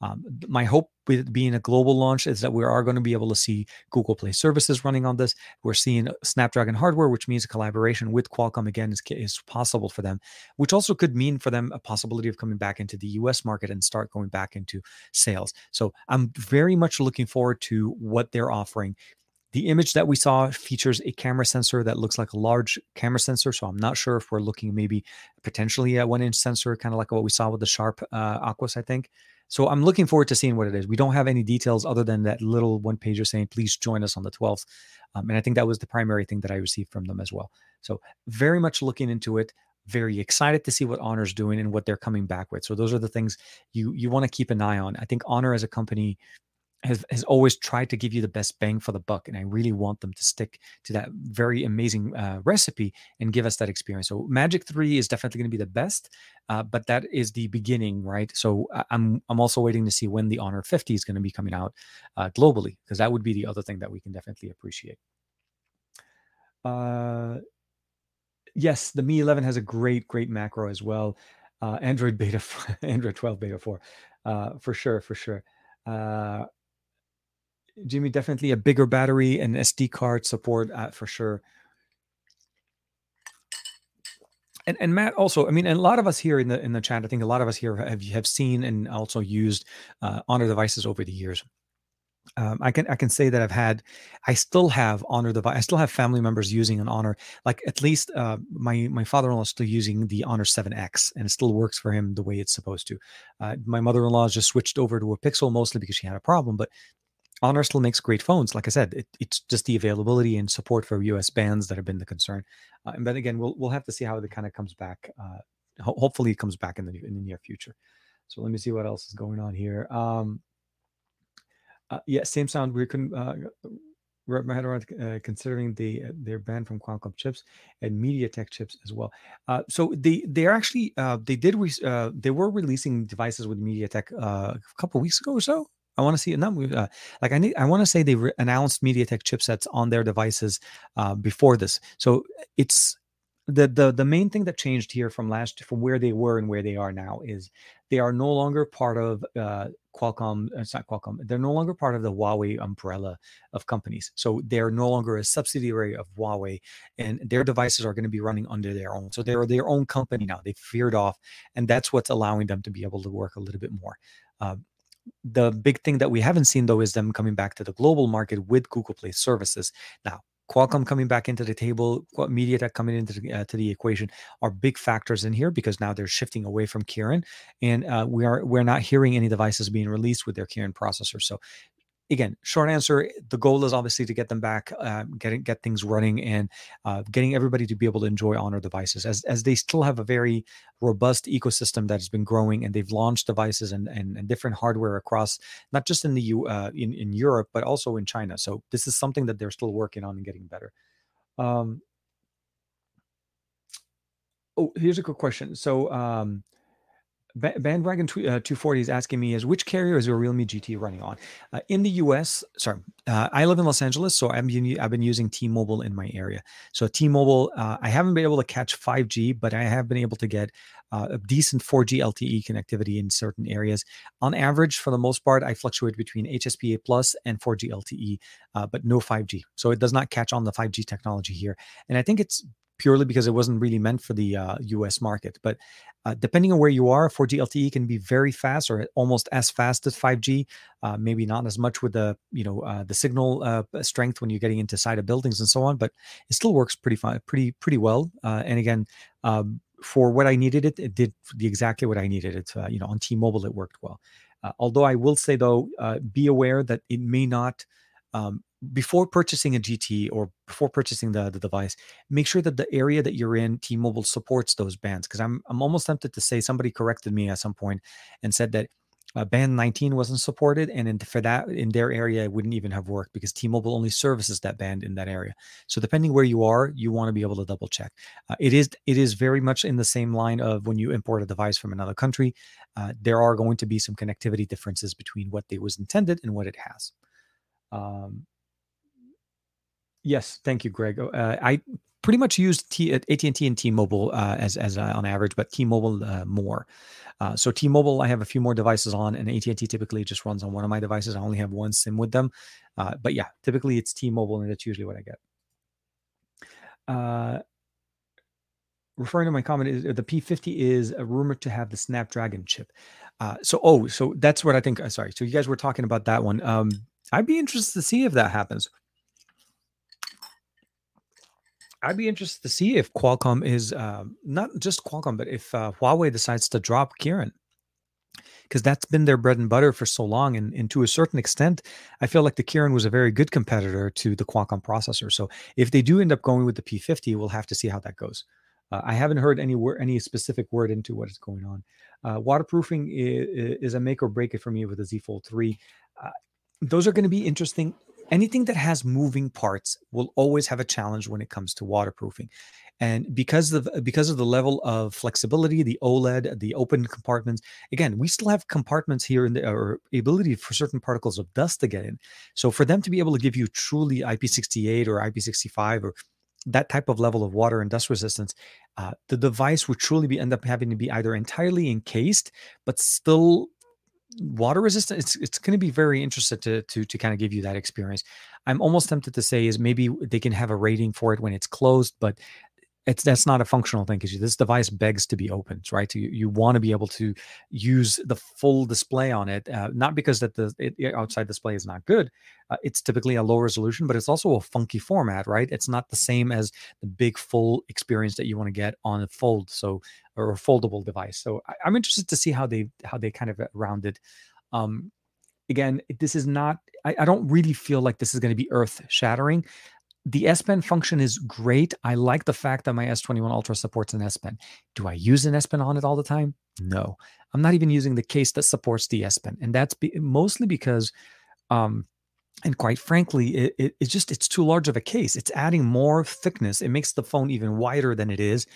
Um, my hope with being a global launch is that we are going to be able to see Google Play services running on this. We're seeing Snapdragon hardware, which means a collaboration with Qualcomm again is, is possible for them, which also could mean for them a possibility of coming back into the US market and start going back into sales. So I'm very much looking forward to what they're offering. The image that we saw features a camera sensor that looks like a large camera sensor. So I'm not sure if we're looking maybe potentially a one inch sensor, kind of like what we saw with the Sharp uh, Aquos, I think. So I'm looking forward to seeing what it is. We don't have any details other than that little one pager saying, please join us on the 12th. Um, and I think that was the primary thing that I received from them as well. So very much looking into it very excited to see what honor's doing and what they're coming back with so those are the things you you want to keep an eye on i think honor as a company has has always tried to give you the best bang for the buck, and I really want them to stick to that very amazing uh, recipe and give us that experience. So Magic Three is definitely going to be the best, uh, but that is the beginning, right? So I'm I'm also waiting to see when the Honor 50 is going to be coming out uh, globally, because that would be the other thing that we can definitely appreciate. Uh, yes, the Mi 11 has a great great macro as well. Uh, Android beta, Android 12 beta 4, uh, for sure, for sure. Jimmy, definitely a bigger battery and SD card support uh, for sure. And, and Matt also, I mean, a lot of us here in the in the chat, I think a lot of us here have have seen and also used uh, Honor devices over the years. Um, I can I can say that I've had, I still have Honor device. I still have family members using an Honor. Like at least uh, my my father-in-law is still using the Honor 7X, and it still works for him the way it's supposed to. Uh, my mother-in-law has just switched over to a Pixel mostly because she had a problem, but Honor still makes great phones. Like I said, it, it's just the availability and support for US bands that have been the concern. Uh, and then again, we'll we'll have to see how it kind of comes back. Uh, ho- hopefully, it comes back in the in the near future. So let me see what else is going on here. Um, uh, yeah, same sound. We couldn't uh, wrap my head around uh, considering the uh, they're banned from Qualcomm chips and MediaTek chips as well. Uh, so they they're actually uh, they did re- uh, they were releasing devices with MediaTek uh, a couple weeks ago or so. I want to see. Not uh, like I need. I want to say they re- announced MediaTek chipsets on their devices uh, before this. So it's the the the main thing that changed here from last from where they were and where they are now is they are no longer part of uh, Qualcomm. Uh, it's not Qualcomm. They're no longer part of the Huawei umbrella of companies. So they're no longer a subsidiary of Huawei, and their devices are going to be running under their own. So they're their own company now. They've veered off, and that's what's allowing them to be able to work a little bit more. Uh, the big thing that we haven't seen though is them coming back to the global market with Google Play services. Now, Qualcomm coming back into the table, MediaTek coming into the, uh, to the equation are big factors in here because now they're shifting away from Kirin, and uh, we are we're not hearing any devices being released with their Kirin processor. So again, short answer: the goal is obviously to get them back, uh, get get things running, and uh, getting everybody to be able to enjoy Honor devices, as as they still have a very robust ecosystem that has been growing, and they've launched devices and and, and different hardware across not just in the U uh, in in Europe but also in China. So this is something that they're still working on and getting better. Um, oh, here's a quick question. So. Um, Bandwagon uh, 240 is asking me is which carrier is your Realme GT running on? Uh, in the US, sorry, uh, I live in Los Angeles, so been, I've been using T-Mobile in my area. So T-Mobile, uh, I haven't been able to catch 5G, but I have been able to get uh, a decent 4G LTE connectivity in certain areas. On average, for the most part, I fluctuate between HSPA plus and 4G LTE, but no 5G. So it does not catch on the 5G technology here. And I think it's purely because it wasn't really meant for the uh, US market. But uh, depending on where you are, 4G LTE can be very fast or almost as fast as 5G. Uh, maybe not as much with the you know uh, the signal uh, strength when you're getting into side of buildings and so on, but it still works pretty fine, pretty pretty well. Uh, and again. Um, for what I needed it, it did the exactly what I needed it. you know, on T-Mobile, it worked well. although I will say though, be aware that it may not um, before purchasing a GT or before purchasing the, the device, make sure that the area that you're in, T-Mobile supports those bands. Because I'm I'm almost tempted to say somebody corrected me at some point and said that uh, band 19 wasn't supported and in, for that in their area it wouldn't even have worked because t-mobile only services that band in that area so depending where you are you want to be able to double check uh, it is it is very much in the same line of when you import a device from another country uh, there are going to be some connectivity differences between what it was intended and what it has um, yes thank you greg uh, i pretty much use T, AT&T and T-Mobile uh, as as uh, on average, but T-Mobile uh, more. Uh, so T-Mobile, I have a few more devices on, and AT&T typically just runs on one of my devices. I only have one SIM with them, uh, but yeah, typically it's T-Mobile, and that's usually what I get. Uh, referring to my comment, is the P50 is a rumored to have the Snapdragon chip. so oh, so that's what I think. sorry, so you guys were talking about that one. Um, I'd be interested to see if that happens. I'd be interested to see if Qualcomm is uh, not just Qualcomm, but if uh, Huawei decides to drop Kirin, because that's been their bread and butter for so long. And, and to a certain extent, I feel like the Kirin was a very good competitor to the Qualcomm processor. So if they do end up going with the P50, we'll have to see how that goes. Uh, I haven't heard any word, any specific word into what is going on. Uh, waterproofing is, is, a make or break it for me with the Z Fold 3. Uh, those are going to be interesting. Anything that has moving parts will always have a challenge when it comes to waterproofing. And because of because of the level of flexibility the oled the open compartments again we still have compartments here in the or ability for certain particles of dust to get in. So for them to be able to give you truly ip68 or ip65 or that type of level of water and dust resistance uh, the device would truly be end up having to be either entirely encased but still water resistant it's it's going to be very interested to to to kind of give you that experience. I'm almost tempted to say is maybe they can have a rating for it when it's closed but it's that's not a functional thing because this device begs to be opened right? You, you want to be able to use the full display on it uh, not because that the it, outside display is not good uh, it's typically a low resolution but it's also a funky format right? It's not the same as the big full experience that you want to get on a fold so or a foldable device. So I, am interested to see how they how they kind of round it. Um again this is not I, I don't really feel like this is going to be earth shattering the S Pen function is great. I like the fact that my S21 Ultra supports an S Pen. Do I use an S Pen on it all the time? No. I'm not even using the case that supports the S Pen. And that's be- mostly because um, and quite frankly it, it, it's just it's too large of a case it's adding more thickness it makes the phone even wider than it is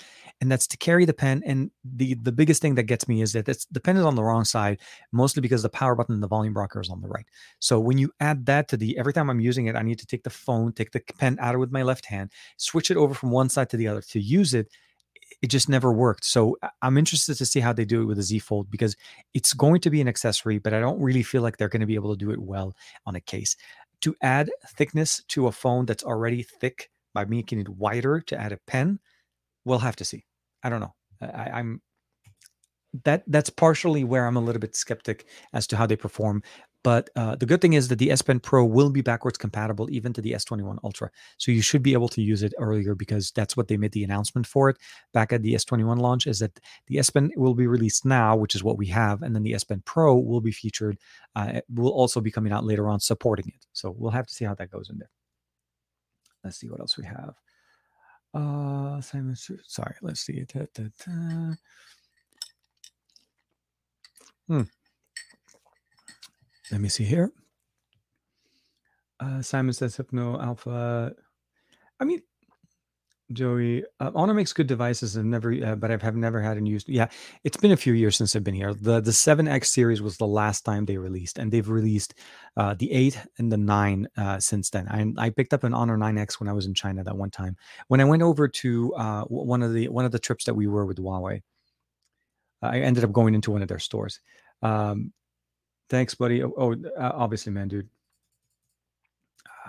and that's to carry the pen and the the biggest thing that gets me is that it's the pen is on the wrong side mostly because the power button and the volume rocker is on the right so when you add that to the every time i'm using it i need to take the phone take the pen out with my left hand switch it over from one side to the other to use it it just never worked. So uh, I'm interested to see how they do it with the Z Fold because it's going to be an accessory, but I don't really feel like they're going to be able to do it well on a case. To add thickness to a phone that's already thick by making it wider to add a pen, we'll have to see. I don't know. I, am that that's partially where I'm a little bit skeptic as to how they perform. But uh, the good thing is that the S Pen Pro will be backwards compatible even to the S21 Ultra. So you should be able to use it earlier because that's what they made the announcement for it back at the S21 launch is that the S Pen will be released now, which is what we have. And then the S Pen Pro will be featured, uh, will also be coming out later on supporting it. So we'll have to see how that goes in there. Let's see what else we have. Uh, Simon, sorry, let's see. Da, da, da. Hmm. Let me see here. Uh, Simon says Hypno Alpha. I mean, Joey, uh, Honor makes good devices and never, uh, but I've have never had and used. Yeah, it's been a few years since I've been here. the The Seven X series was the last time they released, and they've released uh, the Eight and the Nine uh, since then. I, I picked up an Honor 9X when I was in China that one time. When I went over to uh, one of the one of the trips that we were with Huawei, I ended up going into one of their stores. Um, Thanks, buddy. Oh, oh obviously, man, dude.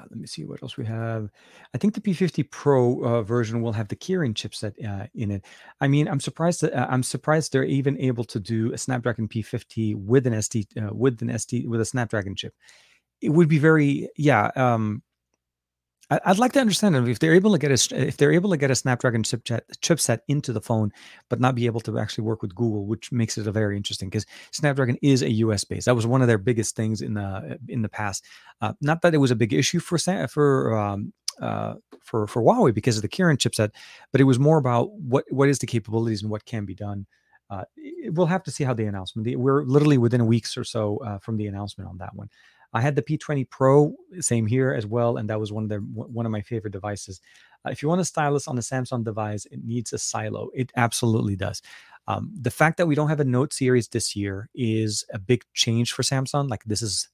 Let me see what else we have. I think the P50 Pro uh, version will have the Kirin chipset uh, in it. I mean, I'm surprised that uh, I'm surprised they're even able to do a Snapdragon P50 with an SD uh, with an SD with a Snapdragon chip. It would be very yeah. Um, I'd like to understand if they're able to get a if they're able to get a Snapdragon chipset chipset into the phone, but not be able to actually work with Google, which makes it a very interesting because Snapdragon is a US base. That was one of their biggest things in the in the past. Uh, not that it was a big issue for for um, uh, for for Huawei because of the Kirin chipset, but it was more about what what is the capabilities and what can be done. uh, we'll have to see how the announcement. We're literally within weeks or so uh, from the announcement on that one. I had the P20 Pro, same here as well, and that was one of the one of my favorite devices. Uh, if you want a stylus on a Samsung device, it needs a silo. It absolutely does. Um, the fact that we don't have a Note series this year is a big change for Samsung. Like this is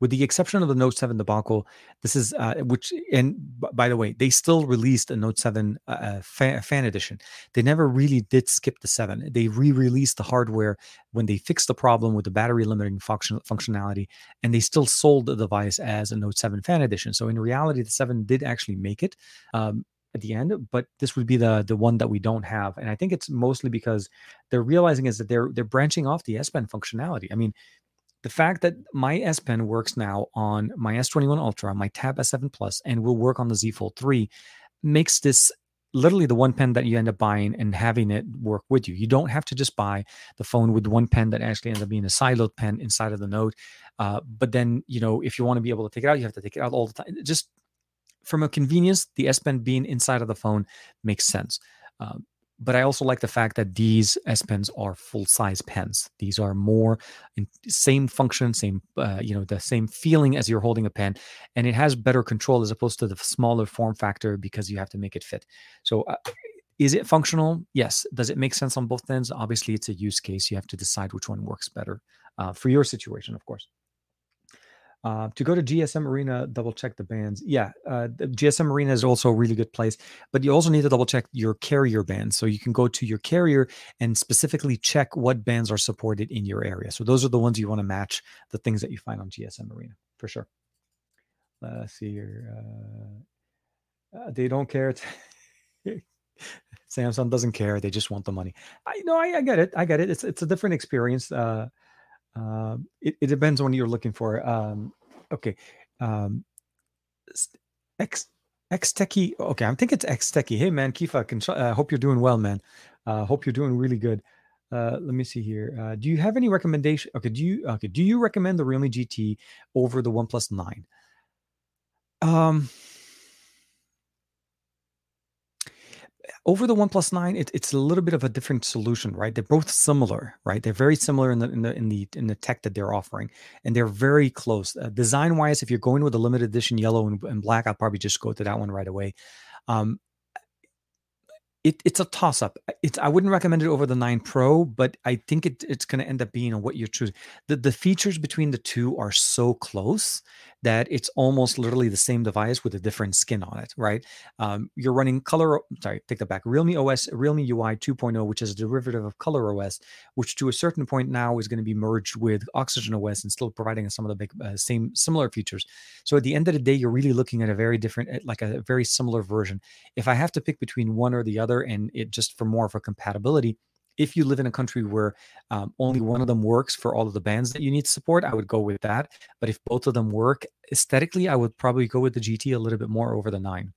with the exception of the Note 7 debacle, this is uh, which and by the way, they still released a Note 7 uh, uh fan, fan, edition. They never really did skip the 7. They re-released the hardware when they fixed the problem with the battery limiting function, functionality, and they still sold the device as a Note 7 fan edition. So in reality, the 7 did actually make it. Um, at the end, but this would be the the one that we don't have, and I think it's mostly because they're realizing is that they're they're branching off the S Pen functionality. I mean, the fact that my S Pen works now on my S21 Ultra, my Tab S7 Plus, and will work on the Z Fold 3 makes this literally the one pen that you end up buying and having it work with you. You don't have to just buy the phone with one pen that actually ends up being a siloed pen inside of the Note. Uh, but then, you know, if you want to be able to take it out, you have to take it out all the time. Just from a convenience, the S Pen being inside of the phone makes sense. Um, but I also like the fact that these S Pens are full size pens. These are more same function, same uh, you know the same feeling as you're holding a pen, and it has better control as opposed to the smaller form factor because you have to make it fit. So. Uh, is it functional? Yes. Does it make sense on both ends? Obviously, it's a use case. You have to decide which one works better uh, for your situation, of course. Uh, to go to GSM Arena, double check the bands. Yeah, uh, GSM Arena is also a really good place, but you also need to double check your carrier bands. So you can go to your carrier and specifically check what bands are supported in your area. So those are the ones you want to match the things that you find on GSM Arena for sure. Let's see here. Uh, uh they don't care. Samsung doesn't care. They just want the money. I know. I, I, get it. I get it. It's it's a different experience. Uh, uh, it, it depends on what you're looking for. Um, okay. Um, X X Techie. Okay, I'm thinking it's X Techie. Hey man, Kifa, I uh, hope you're doing well, man. Uh, hope you're doing really good. Uh, let me see here. Uh, do you have any recommendation? Okay, do you okay? Do you recommend the Realme GT over the OnePlus Nine? Um, over the OnePlus 9, it, it's a little bit of a different solution, right? They're both similar, right? They're very similar in the in the in the in the tech that they're offering, and they're very close. Uh, design wise, if you're going with a limited edition yellow and, and, black, I'll probably just go to that one right away. Um, it, it's a toss up. It's I wouldn't recommend it over the 9 Pro, but I think it, it's going to end up being what you're choosing. The the features between the two are so close that it's almost literally the same device with a different skin on it, right? Um, you're running color. Sorry, take that back. Realme OS, Realme UI 2.0, which is a derivative of Color OS, which to a certain point now is going to be merged with Oxygen OS and still providing some of the big uh, same similar features. So at the end of the day, you're really looking at a very different, like a very similar version. If I have to pick between one or the other other and it just for more of a compatibility if you live in a country where um, only one of them works for all of the bands that you need to support, I would go with that. But if both of them work aesthetically, I would probably go with the GT a little bit more over the nine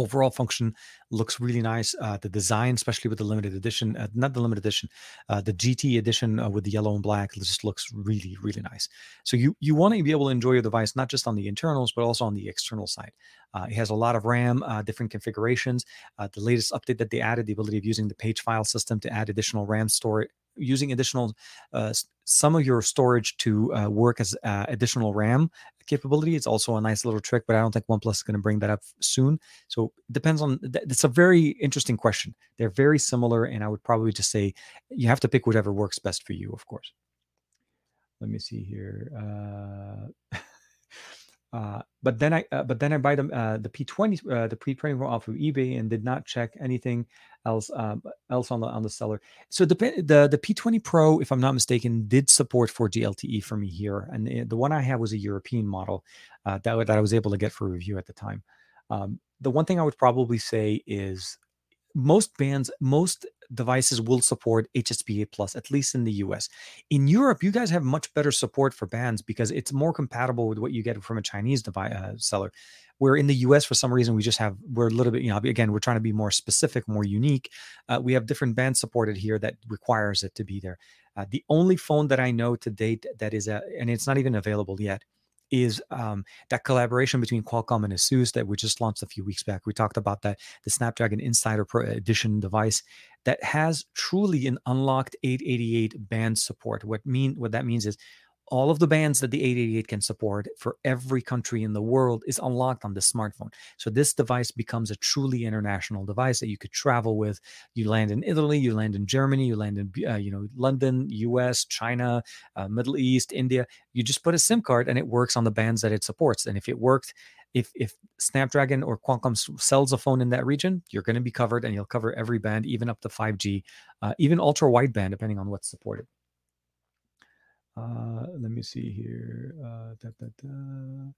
overall function looks really nice. Uh, the design, especially with the limited edition, uh, not the limited edition, uh, the GT edition uh, with the yellow and black, just looks really, really nice. So you you want to be able to enjoy your device not just on the internals but also on the external side. Uh, it has a lot of RAM, uh, different configurations. the latest update that they added, the ability of using the page file system to add additional RAM storage using additional uh, some of your storage to uh, work as uh, additional RAM capability. It's also a nice little trick, but I don't think OnePlus is going to bring that up soon. So it depends on. It's a very interesting question. They're very similar, and I would probably just say you have to pick whatever works best for you, of course. Let me see here. Uh, but then I, uh, but then I buy them uh, the P20, uh, the P20 off of eBay, and did not check anything else um, else on the on the seller. So the the the P20 Pro, if I'm not mistaken, did support 4G LTE for me here, and the, the one I have was a European model uh, that that I was able to get for review at the time. Um, the one thing I would probably say is most bands, most devices will support HSPA plus, at least in the US. In Europe, you guys have much better support for bands because it's more compatible with what you get from a Chinese device uh, seller. Where in the US, for some reason, we just have we're a little bit, you know, again, we're trying to be more specific, more unique. Uh, we have different bands supported here that requires it to be there. Uh, the only phone that I know to date that is a, and it's not even available yet, is um, that collaboration between Qualcomm and Asus that we just launched a few weeks back. We talked about that the Snapdragon Insider Pro Edition device. that has truly an unlocked 888 band support. What mean what that means is all of the bands that the 888 can support for every country in the world is unlocked on the smartphone. So this device becomes a truly international device that you could travel with. You land in Italy, you land in Germany, you land in uh, you know London, U.S., China, uh, Middle East, India. You just put a SIM card and it works on the bands that it supports. And if it worked, if if Snapdragon or Qualcomm sells a phone in that region, you're going to be covered, and you'll cover every band, even up to 5G, uh, even ultra wideband, depending on what's supported. Uh, let me see here. Uh, da, da, da.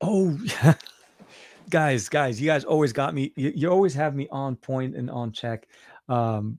Oh, guys, guys, you guys always got me. You, you, always have me on point and on check. Um,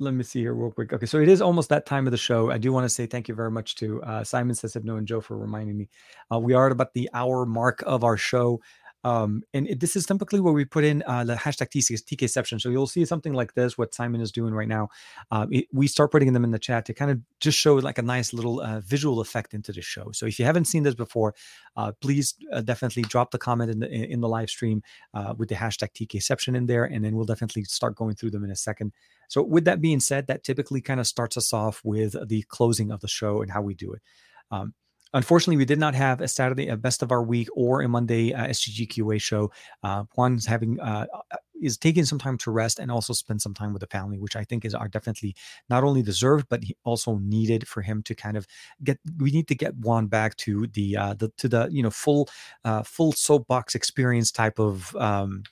let me see here real quick. Okay, so it is almost that time of the show. I do want to say thank you very much to uh, Simon says Hypno and Joe for reminding me. Uh, we are at about the hour mark of our show. Um, and it, this is typically where we put in uh, the hashtag TK, TKception. So you'll see something like this, what Simon is doing right now. Uh, it, we start putting them in the chat to kind of just show like a nice little uh, visual effect into the show. So if you haven't seen this before, uh, please uh, definitely drop the comment in the in the live stream uh, with the hashtag TKception in there, and then we'll definitely start going through them in a second. So with that being said, that typically kind of starts us off with the closing of the show and how we do it. Um, Unfortunately, we did not have a Saturday, a best of our week, or a Monday uh, SGGQA show. Uh, Juan's having uh, uh, is taking some time to rest and also spend some time with the family, which I think is are definitely not only deserved but also needed for him to kind of get. We need to get Juan back to the uh, the to the you know full uh, full soapbox experience type of um,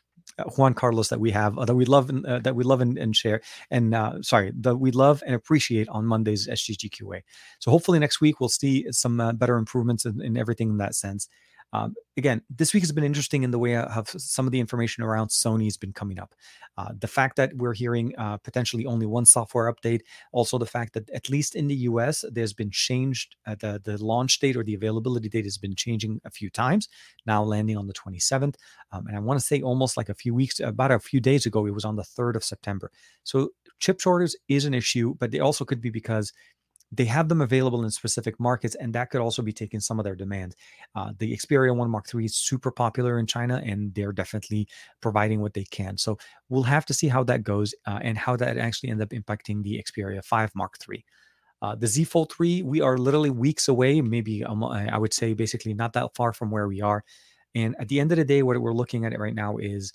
Juan Carlos that we have, uh, that we love, and, uh, that we love and, and share, and uh, sorry, that we love and appreciate on Mondays SGGQA. So hopefully next week we'll see some uh, better improvements in, in everything in that sense. Um, again, this week has been interesting in the way of some of the information around Sony has been coming up. Uh, the fact that we're hearing uh, potentially only one software update, also the fact that at least in the US, there's been changed uh, the the launch date or the availability date has been changing a few times. Now landing on the 27th, um, and I want to say almost like a few weeks, about a few days ago, it was on the 3rd of September. So chip shortage is an issue, but they also could be because they have them available in specific markets, and that could also be taking some of their demand. Uh, the Xperia 1 Mark III is super popular in China, and they're definitely providing what they can. So we'll have to see how that goes uh, and how that actually ends up impacting the Xperia 5 Mark III. Uh, the Z Fold 3, we are literally weeks away, maybe um, I would say basically not that far from where we are. And at the end of the day, what we're looking at it right now is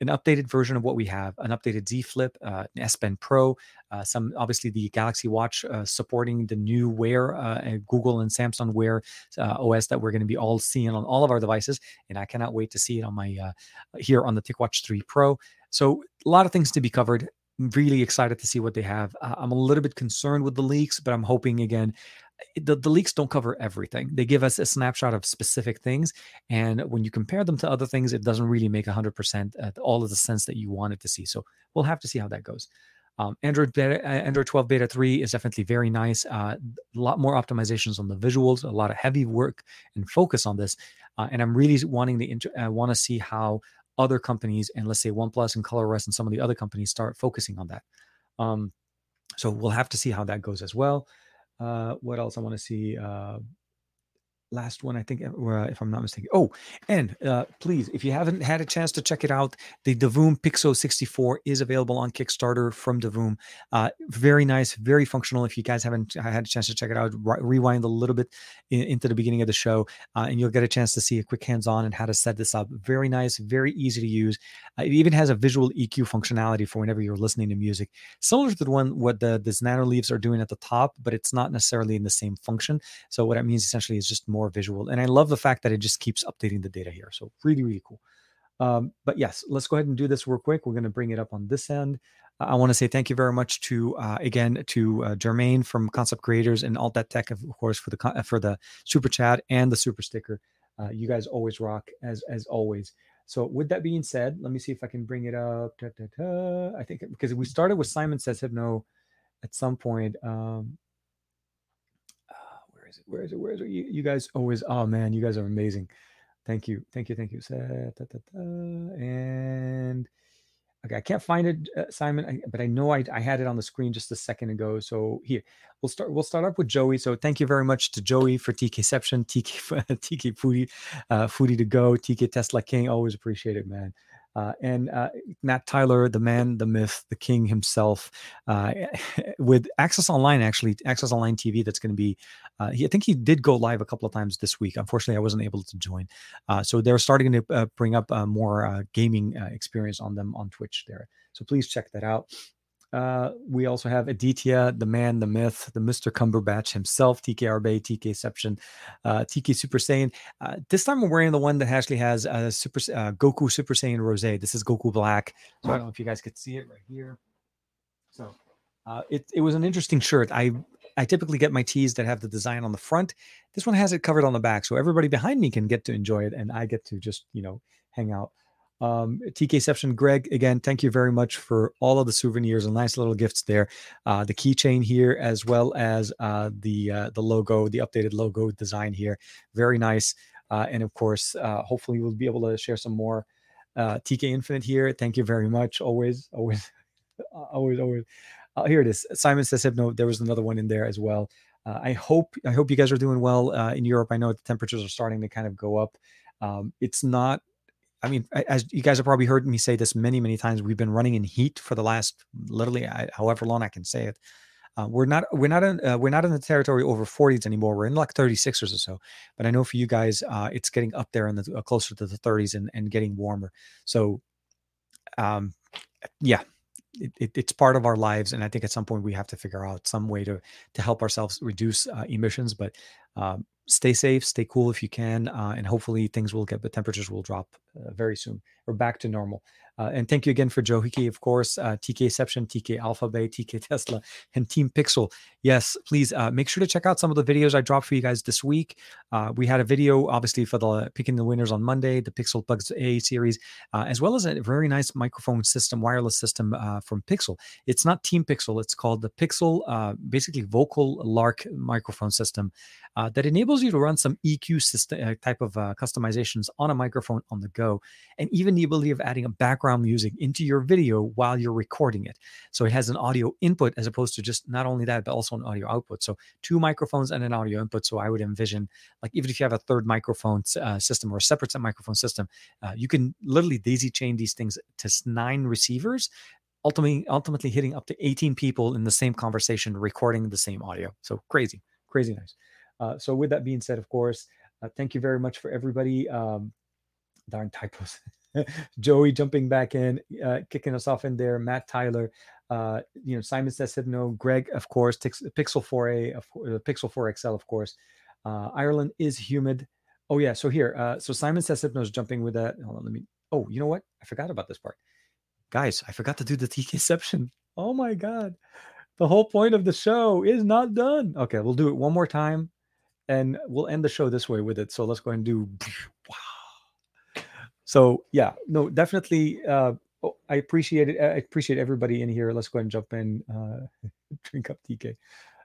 an updated version of what we have, an updated Z Flip, uh, an S Pen Pro, uh, some obviously the Galaxy Watch uh, supporting the new Wear, uh, Google and Samsung Wear uh, OS that we're going to be all seeing on all of our devices, and I cannot wait to see it on my uh, here on the TicWatch 3 Pro. So a lot of things to be covered. I'm really excited to see what they have. I'm a little bit concerned with the leaks, but I'm hoping again the, the leaks don't cover everything. They give us a snapshot of specific things. And when you compare them to other things, it doesn't really make 100% all of the sense that you wanted to see. So we'll have to see how that goes. Um, Android beta, uh, Android 12 beta 3 is definitely very nice. Uh, a lot more optimizations on the visuals, a lot of heavy work and focus on this. Uh, and I'm really wanting to uh, want to see how other companies and let's say OnePlus and ColorOS and some of the other companies start focusing on that. Um, so we'll have to see how that goes as well. Uh, what else I want to see? Uh, last one, I think, uh, if I'm not mistaken. Oh, and uh, please, if you haven't had a chance to check it out, the Divoom Pixoo 64 is available on Kickstarter from Davoom. Uh, very nice, very functional. If you guys haven't had a chance to check it out, rewind a little bit in, into the beginning of the show, uh, and you'll get a chance to see a quick hands-on and how to set this up. Very nice, very easy to use. Uh, it even has a visual EQ functionality for whenever you're listening to music, similar to the one what the the Nanoleafs are doing at the top, but it's not necessarily in the same function. So what that means essentially is just more visual. And I love the fact that it just keeps updating the data here. So really, really cool. Um, but yes, let's go ahead and do this real quick. We're going to bring it up on this end. I want to say thank you very much to uh, again to uh, Jermaine from Concept Creators and Alt That Tech, of course, for the for the super chat and the super sticker. Uh, you guys always rock as as always. So with that being said, let me see if I can bring it up. Da, da, da. I think because we started with Simon says Hypno at some point. Um, where is it? Where is it? Where is it? You, you guys always, oh man, you guys are amazing. Thank you. Thank you. Thank you. And okay, I can't find it, uh, Simon, but I know I, I had it on the screen just a second ago. So here, we'll start. We'll start up with Joey. So thank you very much to Joey for TKception, TK TK Foodie, uh, Foodie to go, TK Tesla King. Always appreciate it, man. Uh, and uh, Matt Tyler, the man, the myth, the king himself, uh, with Access Online, actually, Access Online TV, that's going to be, uh, he, I think he did go live a couple of times this week. Unfortunately, I wasn't able to join. Uh, so they're starting to uh, bring up more gaming experience on them on Twitch there. So please check that out. Uh, we also have Aditya, the man, the myth, the Mr. Cumberbatch himself, TK Arbe, TKception, uh, TK Super Saiyan. Uh, this time I'm wearing the one that actually has a Super uh, Goku Super Saiyan Rose. This is Goku Black. So I don't know if you guys could see it right here. So uh, it, it was an interesting shirt. I I typically get my tees that have the design on the front. This one has it covered on the back, so everybody behind me can get to enjoy it, and I get to just you know hang out. Um, TKception, Greg, again, thank you very much for all of the souvenirs and nice little gifts there. Uh, the keychain here, as well as uh, the uh, the logo, the updated logo design here, very nice. Uh, and of course, uh, hopefully, we'll be able to share some more uh, TK Infinite here. Thank you very much. Always, always, always, always. Here it is. Simon says hypno. There was another one in there as well. Uh, I hope I hope you guys are doing well uh, in Europe. I know the temperatures are starting to kind of go up. Um, it's not I mean, as you guys have probably heard me say this many, many times, we've been running in heat for the last literally however long I can say it. Uh, we're not we're not in uh, we're not in the territory over 40s anymore. We're in like 36ers or so. But I know for you guys, uh, it's getting up there in the uh, closer to the 30s and, and getting warmer. So, um, yeah, it, it, it's part of our lives, and I think at some point we have to figure out some way to to help ourselves reduce uh, emissions. But um, stay safe, stay cool if you can, uh, and hopefully things will get the temperatures will drop uh, very soon. We're back to normal. Uh, and thank you again for Joe Hickey, of course, uh, TKception, TK Alphabet, TK Tesla, and Team Pixel. Yes, please uh, make sure to check out some of the videos I dropped for you guys this week. Uh, we had a video, obviously, for the picking the winners on Monday, the Pixel Bugs A series, as well as a very nice microphone system, wireless system from Pixel. It's not Team Pixel, it's called the Pixel, basically Vocal Lark microphone system that enables you to run some EQ system type of customizations on a microphone on the go, and even the ability of adding a background background music into your video while you're recording it. So it has an audio input as opposed to just not only that, but also an audio output. So two microphones and an audio input. So I would envision, like, even if you have a third microphone uh, system or a separate microphone system, uh, you can literally daisy chain these things to nine receivers ultimately ultimately hitting up to 18 people in the same conversation recording the same audio so crazy crazy nice uh, so with that being said of course uh, thank you very much for everybody um, darn typos Joey jumping back in, uh, kicking us off in there. Matt Tyler, uh, you know, Simon says no. Greg, of course, Tix, Pixel 4a, of, uh, Pixel 4 XL, of course. Uh, Ireland is humid. Oh yeah, so here, uh, so Simon says is jumping with that. Hold on, let me. Oh, you know what? I forgot about this part, guys. I forgot to do the TKception. Oh my god, the whole point of the show is not done. Okay, we'll do it one more time, and we'll end the show this way with it. So let's go and do. Wow so yeah, no, definitely. Uh, oh, I appreciate it. I appreciate everybody in here. Let's go ahead and jump in. Uh, drink up TK.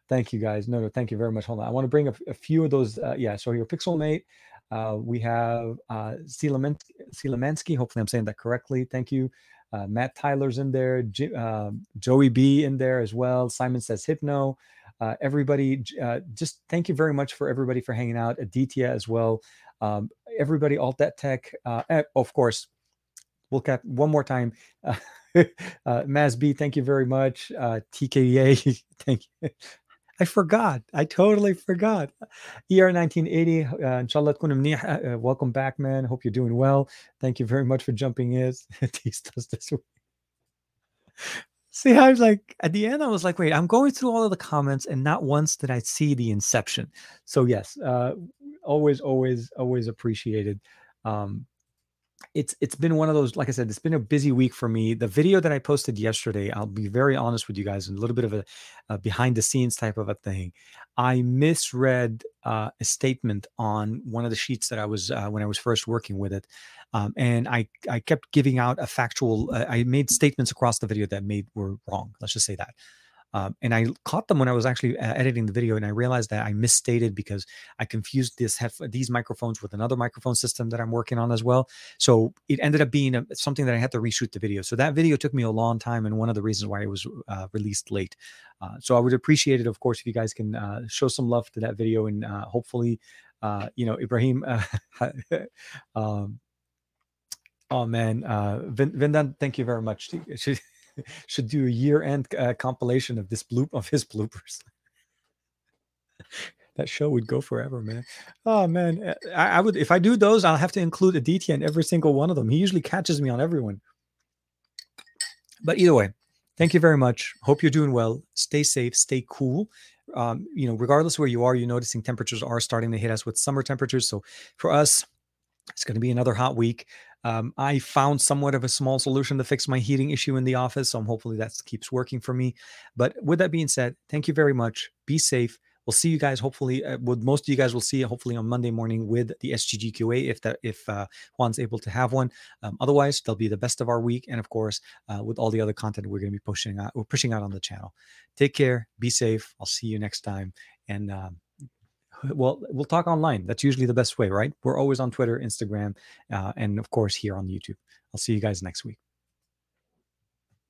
Thank you guys. No, no, thank you very much. Hold on. I want to bring a, a few of those. Uh, yeah. So here, Pixelmate. Uh, we have uh. Hopefully, I'm saying that correctly. Thank you. Uh, Matt Tyler's in there. J- uh, Joey B in there as well. Simon says Hypno. Uh, everybody, uh, just thank you very much for everybody for hanging out. Aditya as well. Um, everybody, Alt Tech, uh, of course, we'll cap one more time. Uh, uh, B, thank you very much. Uh, TKA, thank you. I forgot. I totally forgot. ER 1980, uh, inshallah uh, welcome back, man. Hope you're doing well. Thank you very much for jumping in. this See, I was like, at the end, I was like, wait, I'm going through all of the comments, and not once did I see the inception. So, yes, uh, always, always, always appreciated. Um, it's it's been one of those like i said it's been a busy week for me. The video that i posted yesterday i'll be very honest with you guys a little bit of a, a behind the scenes type of a thing. I misread uh, a statement on one of the sheets that i was uh, when i was first working with it um, and i i kept giving out a factual uh, i made statements across the video that made were wrong let's just say that um, and I caught them when I was actually uh, editing the video, and I realized that I misstated because I confused this hef- these microphones with another microphone system that I'm working on as well. So it ended up being a, something that I had to reshoot the video. So that video took me a long time, and one of the reasons why it was uh, released late. Uh, so I would appreciate it, of course, if you guys can uh, show some love to that video, and uh, hopefully, you know, Ibrahim. um, Oh man, uh, Vin, Vindan, thank you very much. Should should do a year end uh, compilation of this bloop of his bloopers. that show would go forever, man. Oh man, uh, I, I, would if I do those, I'll have to include Aditya in every single one of them. He usually catches me on everyone. But either way, thank you very much. Hope you're doing well. Stay safe. Stay cool. Um, you know, regardless where you are, you're noticing temperatures are starting to hit us with summer temperatures. So for us, it's going to be another hot week. Um, I found somewhat of a small solution to fix my heating issue in the office. So I'm hopefully that keeps working for me. But with that being said, thank you very much. Be safe. We'll see you guys hopefully. Uh, with most of you guys, will see hopefully on Monday morning with the SGGQA if that if uh, Juan's able to have one. Um, otherwise, they'll be the best of our week, and of course, uh, with all the other content we're going to be pushing out, we're pushing out on the channel. Take care. Be safe. I'll see you next time, and. Um, well, we'll talk online. That's usually the best way, right? We're always on Twitter, Instagram, uh, and of course here on YouTube. I'll see you guys next week.